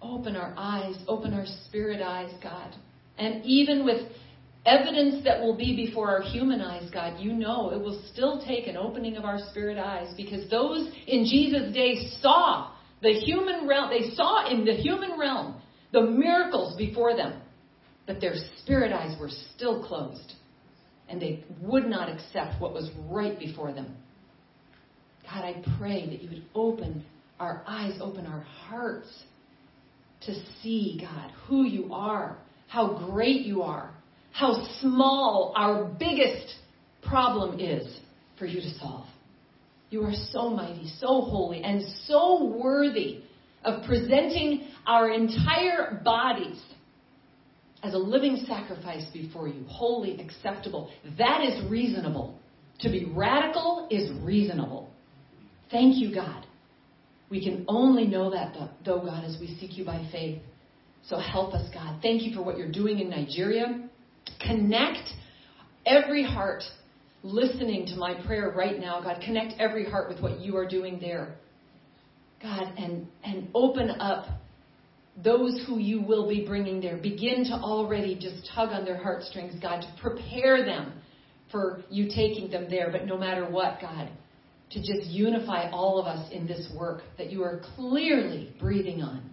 open our eyes, open our spirit eyes, God. And even with evidence that will be before our human eyes, God, you know it will still take an opening of our spirit eyes because those in Jesus' day saw the human realm, they saw in the human realm the miracles before them, but their spirit eyes were still closed and they would not accept what was right before them. God, I pray that you would open our eyes, open our hearts to see, God, who you are, how great you are, how small our biggest problem is for you to solve. You are so mighty, so holy, and so worthy of presenting our entire bodies as a living sacrifice before you, holy, acceptable. That is reasonable. To be radical is reasonable. Thank you, God. We can only know that, though, God, as we seek you by faith. So help us, God. Thank you for what you're doing in Nigeria. Connect every heart listening to my prayer right now, God. Connect every heart with what you are doing there. God, and, and open up those who you will be bringing there. Begin to already just tug on their heartstrings, God, to prepare them for you taking them there. But no matter what, God, to just unify all of us in this work that you are clearly breathing on.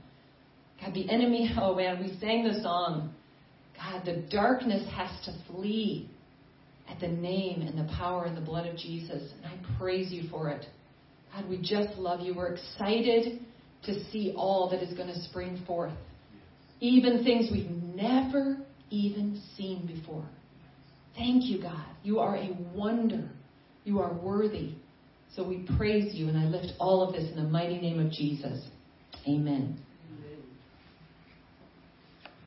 God, the enemy, [laughs] oh man, we sang the song. God, the darkness has to flee at the name and the power and the blood of Jesus. And I praise you for it. God, we just love you. We're excited to see all that is going to spring forth. Even things we've never even seen before. Thank you, God. You are a wonder. You are worthy. So we praise you, and I lift all of this in the mighty name of Jesus. Amen.